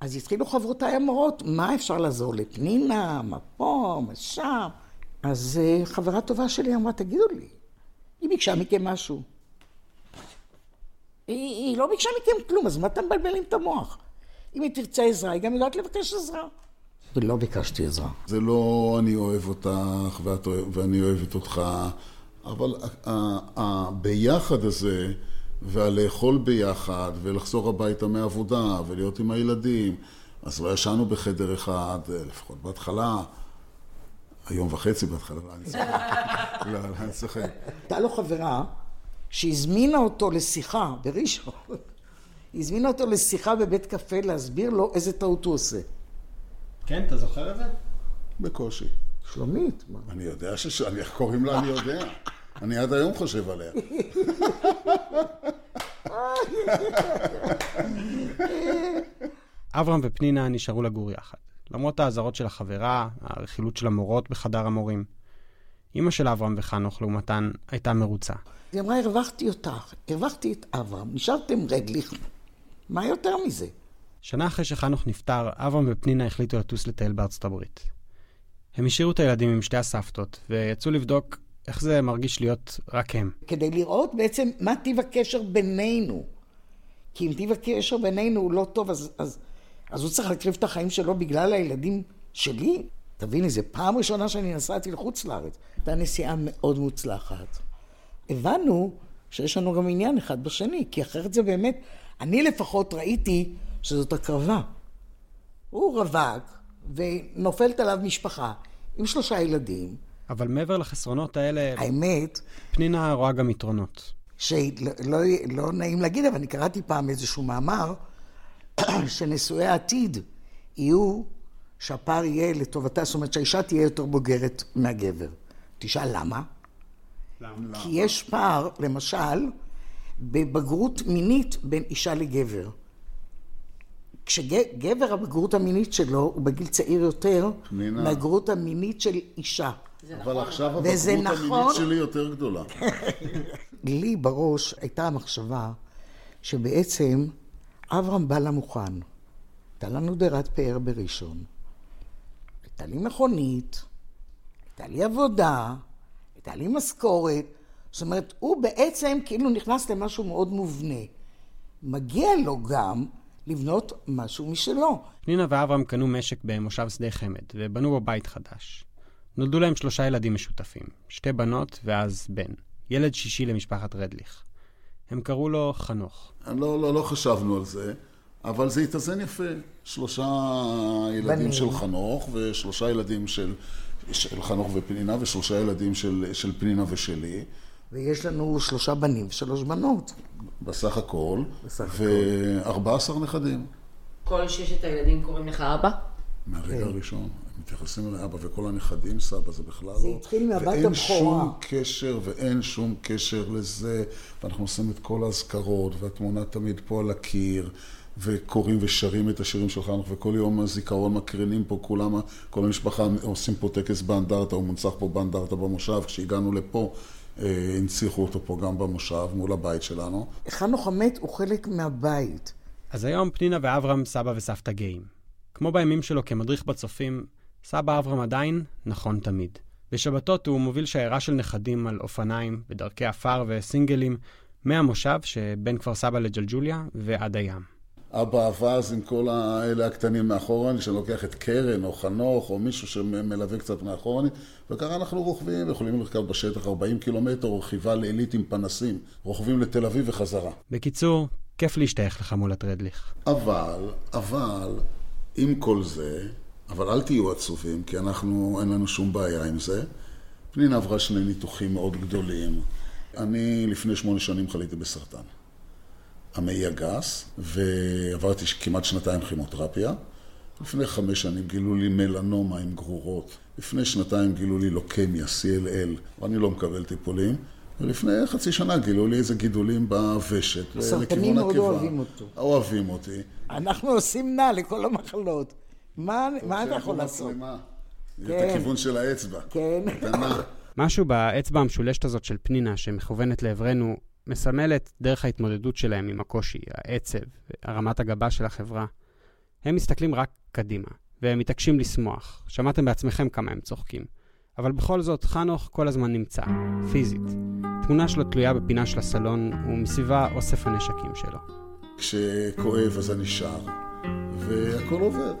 אז התחילו חברותיי המורות, מה אפשר לעזור לפנינה, מה פה, מה שם. אז uh, חברה טובה שלי אמרה, תגידו לי, היא ביקשה מכם משהו. היא, היא לא ביקשה מכם כלום, אז מה אתם מבלבלים את המוח? אם היא תרצה עזרה, היא גם יודעת לבקש עזרה. ולא ביקשתי עזרה. זה לא אני אוהב אותך ואת ואני אוהבת אותך, אבל הביחד הזה... והלאכול ביחד, ולחזור הביתה מעבודה, ולהיות עם הילדים. אז לא ישנו בחדר אחד, לפחות בהתחלה, היום וחצי בהתחלה, אני צוחק. לא, אני צוחק. הייתה לו חברה שהזמינה אותו לשיחה בראשון. הזמינה אותו לשיחה בבית קפה להסביר לו איזה טעות הוא עושה. כן, אתה זוכר את זה? בקושי. שלומית. אני יודע ש... איך קוראים לה אני יודע. אני עד היום חושב עליה. אברהם ופנינה נשארו לגור יחד, למרות האזהרות של החברה, הרכילות של המורות בחדר המורים. אמא של אברהם וחנוך, לעומתן, הייתה מרוצה. היא אמרה, הרווחתי אותך, הרווחתי את אברהם, נשארתם רגליך. מה יותר מזה? שנה אחרי שחנוך נפטר, אברהם ופנינה החליטו לטוס לטייל בארצות הברית. הם השאירו את הילדים עם שתי הסבתות, ויצאו לבדוק איך זה מרגיש להיות רק הם? כדי לראות בעצם מה טיב הקשר בינינו. כי אם טיב הקשר בינינו הוא לא טוב, אז, אז, אז הוא צריך להקריב את החיים שלו בגלל הילדים שלי? תביני, זו פעם ראשונה שאני נסעתי לחוץ לארץ. הייתה נסיעה מאוד מוצלחת. הבנו שיש לנו גם עניין אחד בשני, כי אחרת זה באמת, אני לפחות ראיתי שזאת הקרבה. הוא רווק, ונופלת עליו משפחה עם שלושה ילדים, אבל מעבר לחסרונות האלה... האמת... פנינה רואה גם יתרונות. שלא לא, לא נעים להגיד, אבל אני קראתי פעם איזשהו מאמר, שנשואי העתיד יהיו, שהפער יהיה לטובתה, זאת אומרת שהאישה תהיה יותר בוגרת מהגבר. תשאל למה? למה? כי יש פער, למשל, בבגרות מינית בין אישה לגבר. כשגבר הבגרות המינית שלו הוא בגיל צעיר יותר מהבגרות המינית של אישה. אבל נכון. עכשיו הבגרות נכון... המינית שלי יותר גדולה. לי בראש הייתה המחשבה שבעצם אברהם בא למוכן. הייתה לנו דירת פאר בראשון, הייתה לי מכונית, הייתה לי עבודה, הייתה לי משכורת. זאת אומרת, הוא בעצם כאילו נכנס למשהו מאוד מובנה. מגיע לו גם לבנות משהו משלו. פנינה ואברהם קנו משק במושב שדה חמד, ובנו בו בית חדש. נולדו להם שלושה ילדים משותפים, שתי בנות ואז בן, ילד שישי למשפחת רדליך. הם קראו לו חנוך. לא, לא, לא חשבנו על זה, אבל זה התאזן יפה. שלושה ילדים בנים. של חנוך, ושלושה ילדים של, של חנוך ופנינה, ושלושה ילדים של, של פנינה ושלי. ויש לנו שלושה בנים ושלוש בנות. בסך הכל, בסך ו-14 נכדים. כל ששת הילדים קוראים לך אבא? מהרגע כן. הראשון. מתייחסים אל אבא וכל הנכדים, סבא זה בכלל לא. זה התחיל מהבת ואין הבכורה. שום קשר, ואין שום קשר לזה. ואנחנו עושים את כל האזכרות, והתמונה תמיד פה על הקיר, וקוראים ושרים את השירים של חנוך, וכל יום הזיכרון מקרינים פה כולם, כל המשפחה עושים פה טקס באנדרטה, הוא מונצח פה באנדרטה במושב. כשהגענו לפה, אה, הנציחו אותו פה גם במושב, מול הבית שלנו. חנוך המת הוא חלק מהבית. אז היום פנינה ואברהם סבא וסבתא גאים. כמו בימים שלו כמדריך בצופים, סבא אברהם עדיין נכון תמיד. בשבתות הוא מוביל שיירה של נכדים על אופניים בדרכי עפר וסינגלים מהמושב שבין כפר סבא לג'לג'וליה ועד הים. אבא אבז עם כל האלה הקטנים מאחורנית, שאני לוקח את קרן או חנוך או מישהו שמלווה קצת מאחורנית, וככה אנחנו רוכבים, יכולים לרכב בשטח 40 קילומטר, רכיבה לעילית עם פנסים, רוכבים לתל אביב וחזרה. בקיצור, כיף להשתייך לחמולת רדליך. אבל, אבל, עם כל זה, אבל אל תהיו עצובים, כי אנחנו, אין לנו שום בעיה עם זה. פנינה עברה שני ניתוחים מאוד גדולים. אני לפני שמונה שנים חליתי בסרטן. המעי הגס, ועברתי כמעט שנתיים כימותרפיה. לפני חמש שנים גילו לי מלנומה עם גרורות. לפני שנתיים גילו לי לוקמיה, CLL, ואני לא מקבל טיפולים. ולפני חצי שנה גילו לי איזה גידולים בוושת, הסרטנים לכיוון מאוד הקיבה. אוהבים אותו. אוהבים אותי. אנחנו עושים נע לכל המחלות. מה מה אתה יכול לעשות? את כן. הכיוון של האצבע. כן. קטנה. משהו באצבע המשולשת הזאת של פנינה שמכוונת לעברנו, מסמלת דרך ההתמודדות שלהם עם הקושי, העצב, הרמת הגבה של החברה. הם מסתכלים רק קדימה, והם מתעקשים לשמוח. שמעתם בעצמכם כמה הם צוחקים. אבל בכל זאת, חנוך כל הזמן נמצא, פיזית. תמונה שלו תלויה בפינה של הסלון, ומסביבה אוסף הנשקים שלו. כשכואב אז אני שר, והכל עובר.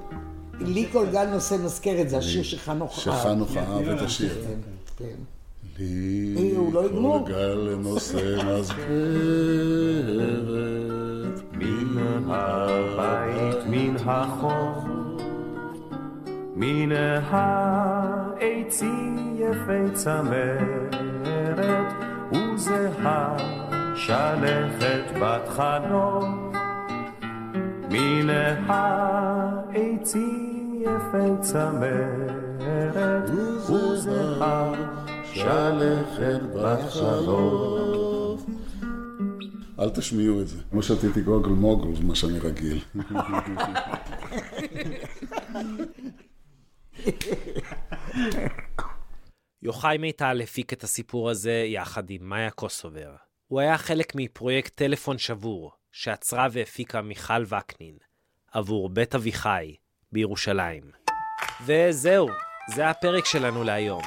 לי כל גל נושא מזכרת, זה השיר שחנוך אהב. שחנוך אהב את השיר. כן, כן. לי אה, לא. כל גל נושא מזכרת מן הבית, מן החוף, מן העצים יפי צמרת, וזהה שלכת בת חנוך. מן העצים יפי צמרת, וזהה שלכת בת חלוף. אל תשמיעו את זה. כמו שתיתי גוגל מוגל, זה מה שאני רגיל. יוחאי מיטל הפיק את הסיפור הזה יחד עם מאיה קוסובר. הוא היה חלק מפרויקט טלפון שבור, שעצרה והפיקה מיכל וקנין, עבור בית אביחי בירושלים. וזהו, זה הפרק שלנו להיום.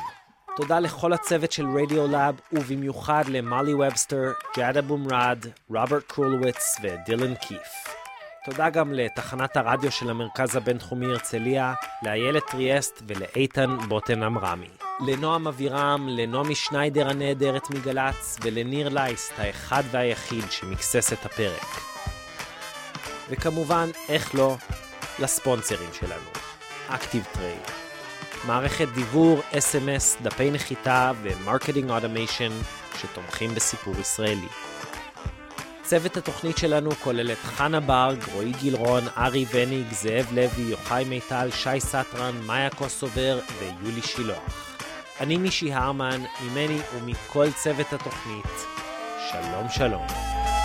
תודה לכל הצוות של Radiolab, ובמיוחד למולי וובסטר, ג'אד אבומרד, רוברט קרולוויץ' ודילן קיף. תודה גם לתחנת הרדיו של המרכז הבינתחומי הרצליה, לאיילת טריאסט ולאיתן בוטן עמרמי. לנועם אבירם, לנעמי שניידר הנהדרת מגל"צ, ולניר לייסט, האחד והיחיד שמיקסס את הפרק. וכמובן, איך לא, לספונסרים שלנו, ActiveTrail. מערכת דיוור, SMS, דפי נחיתה ו marketing automation שתומכים בסיפור ישראלי. צוות התוכנית שלנו כולל את חנה ברג, רועי גילרון, ארי וניג, זאב לוי, יוחאי מיטל, שי סטרן, מאיה קוסובר ויולי שילוח. אני מישי הרמן, ממני ומכל צוות התוכנית. שלום שלום.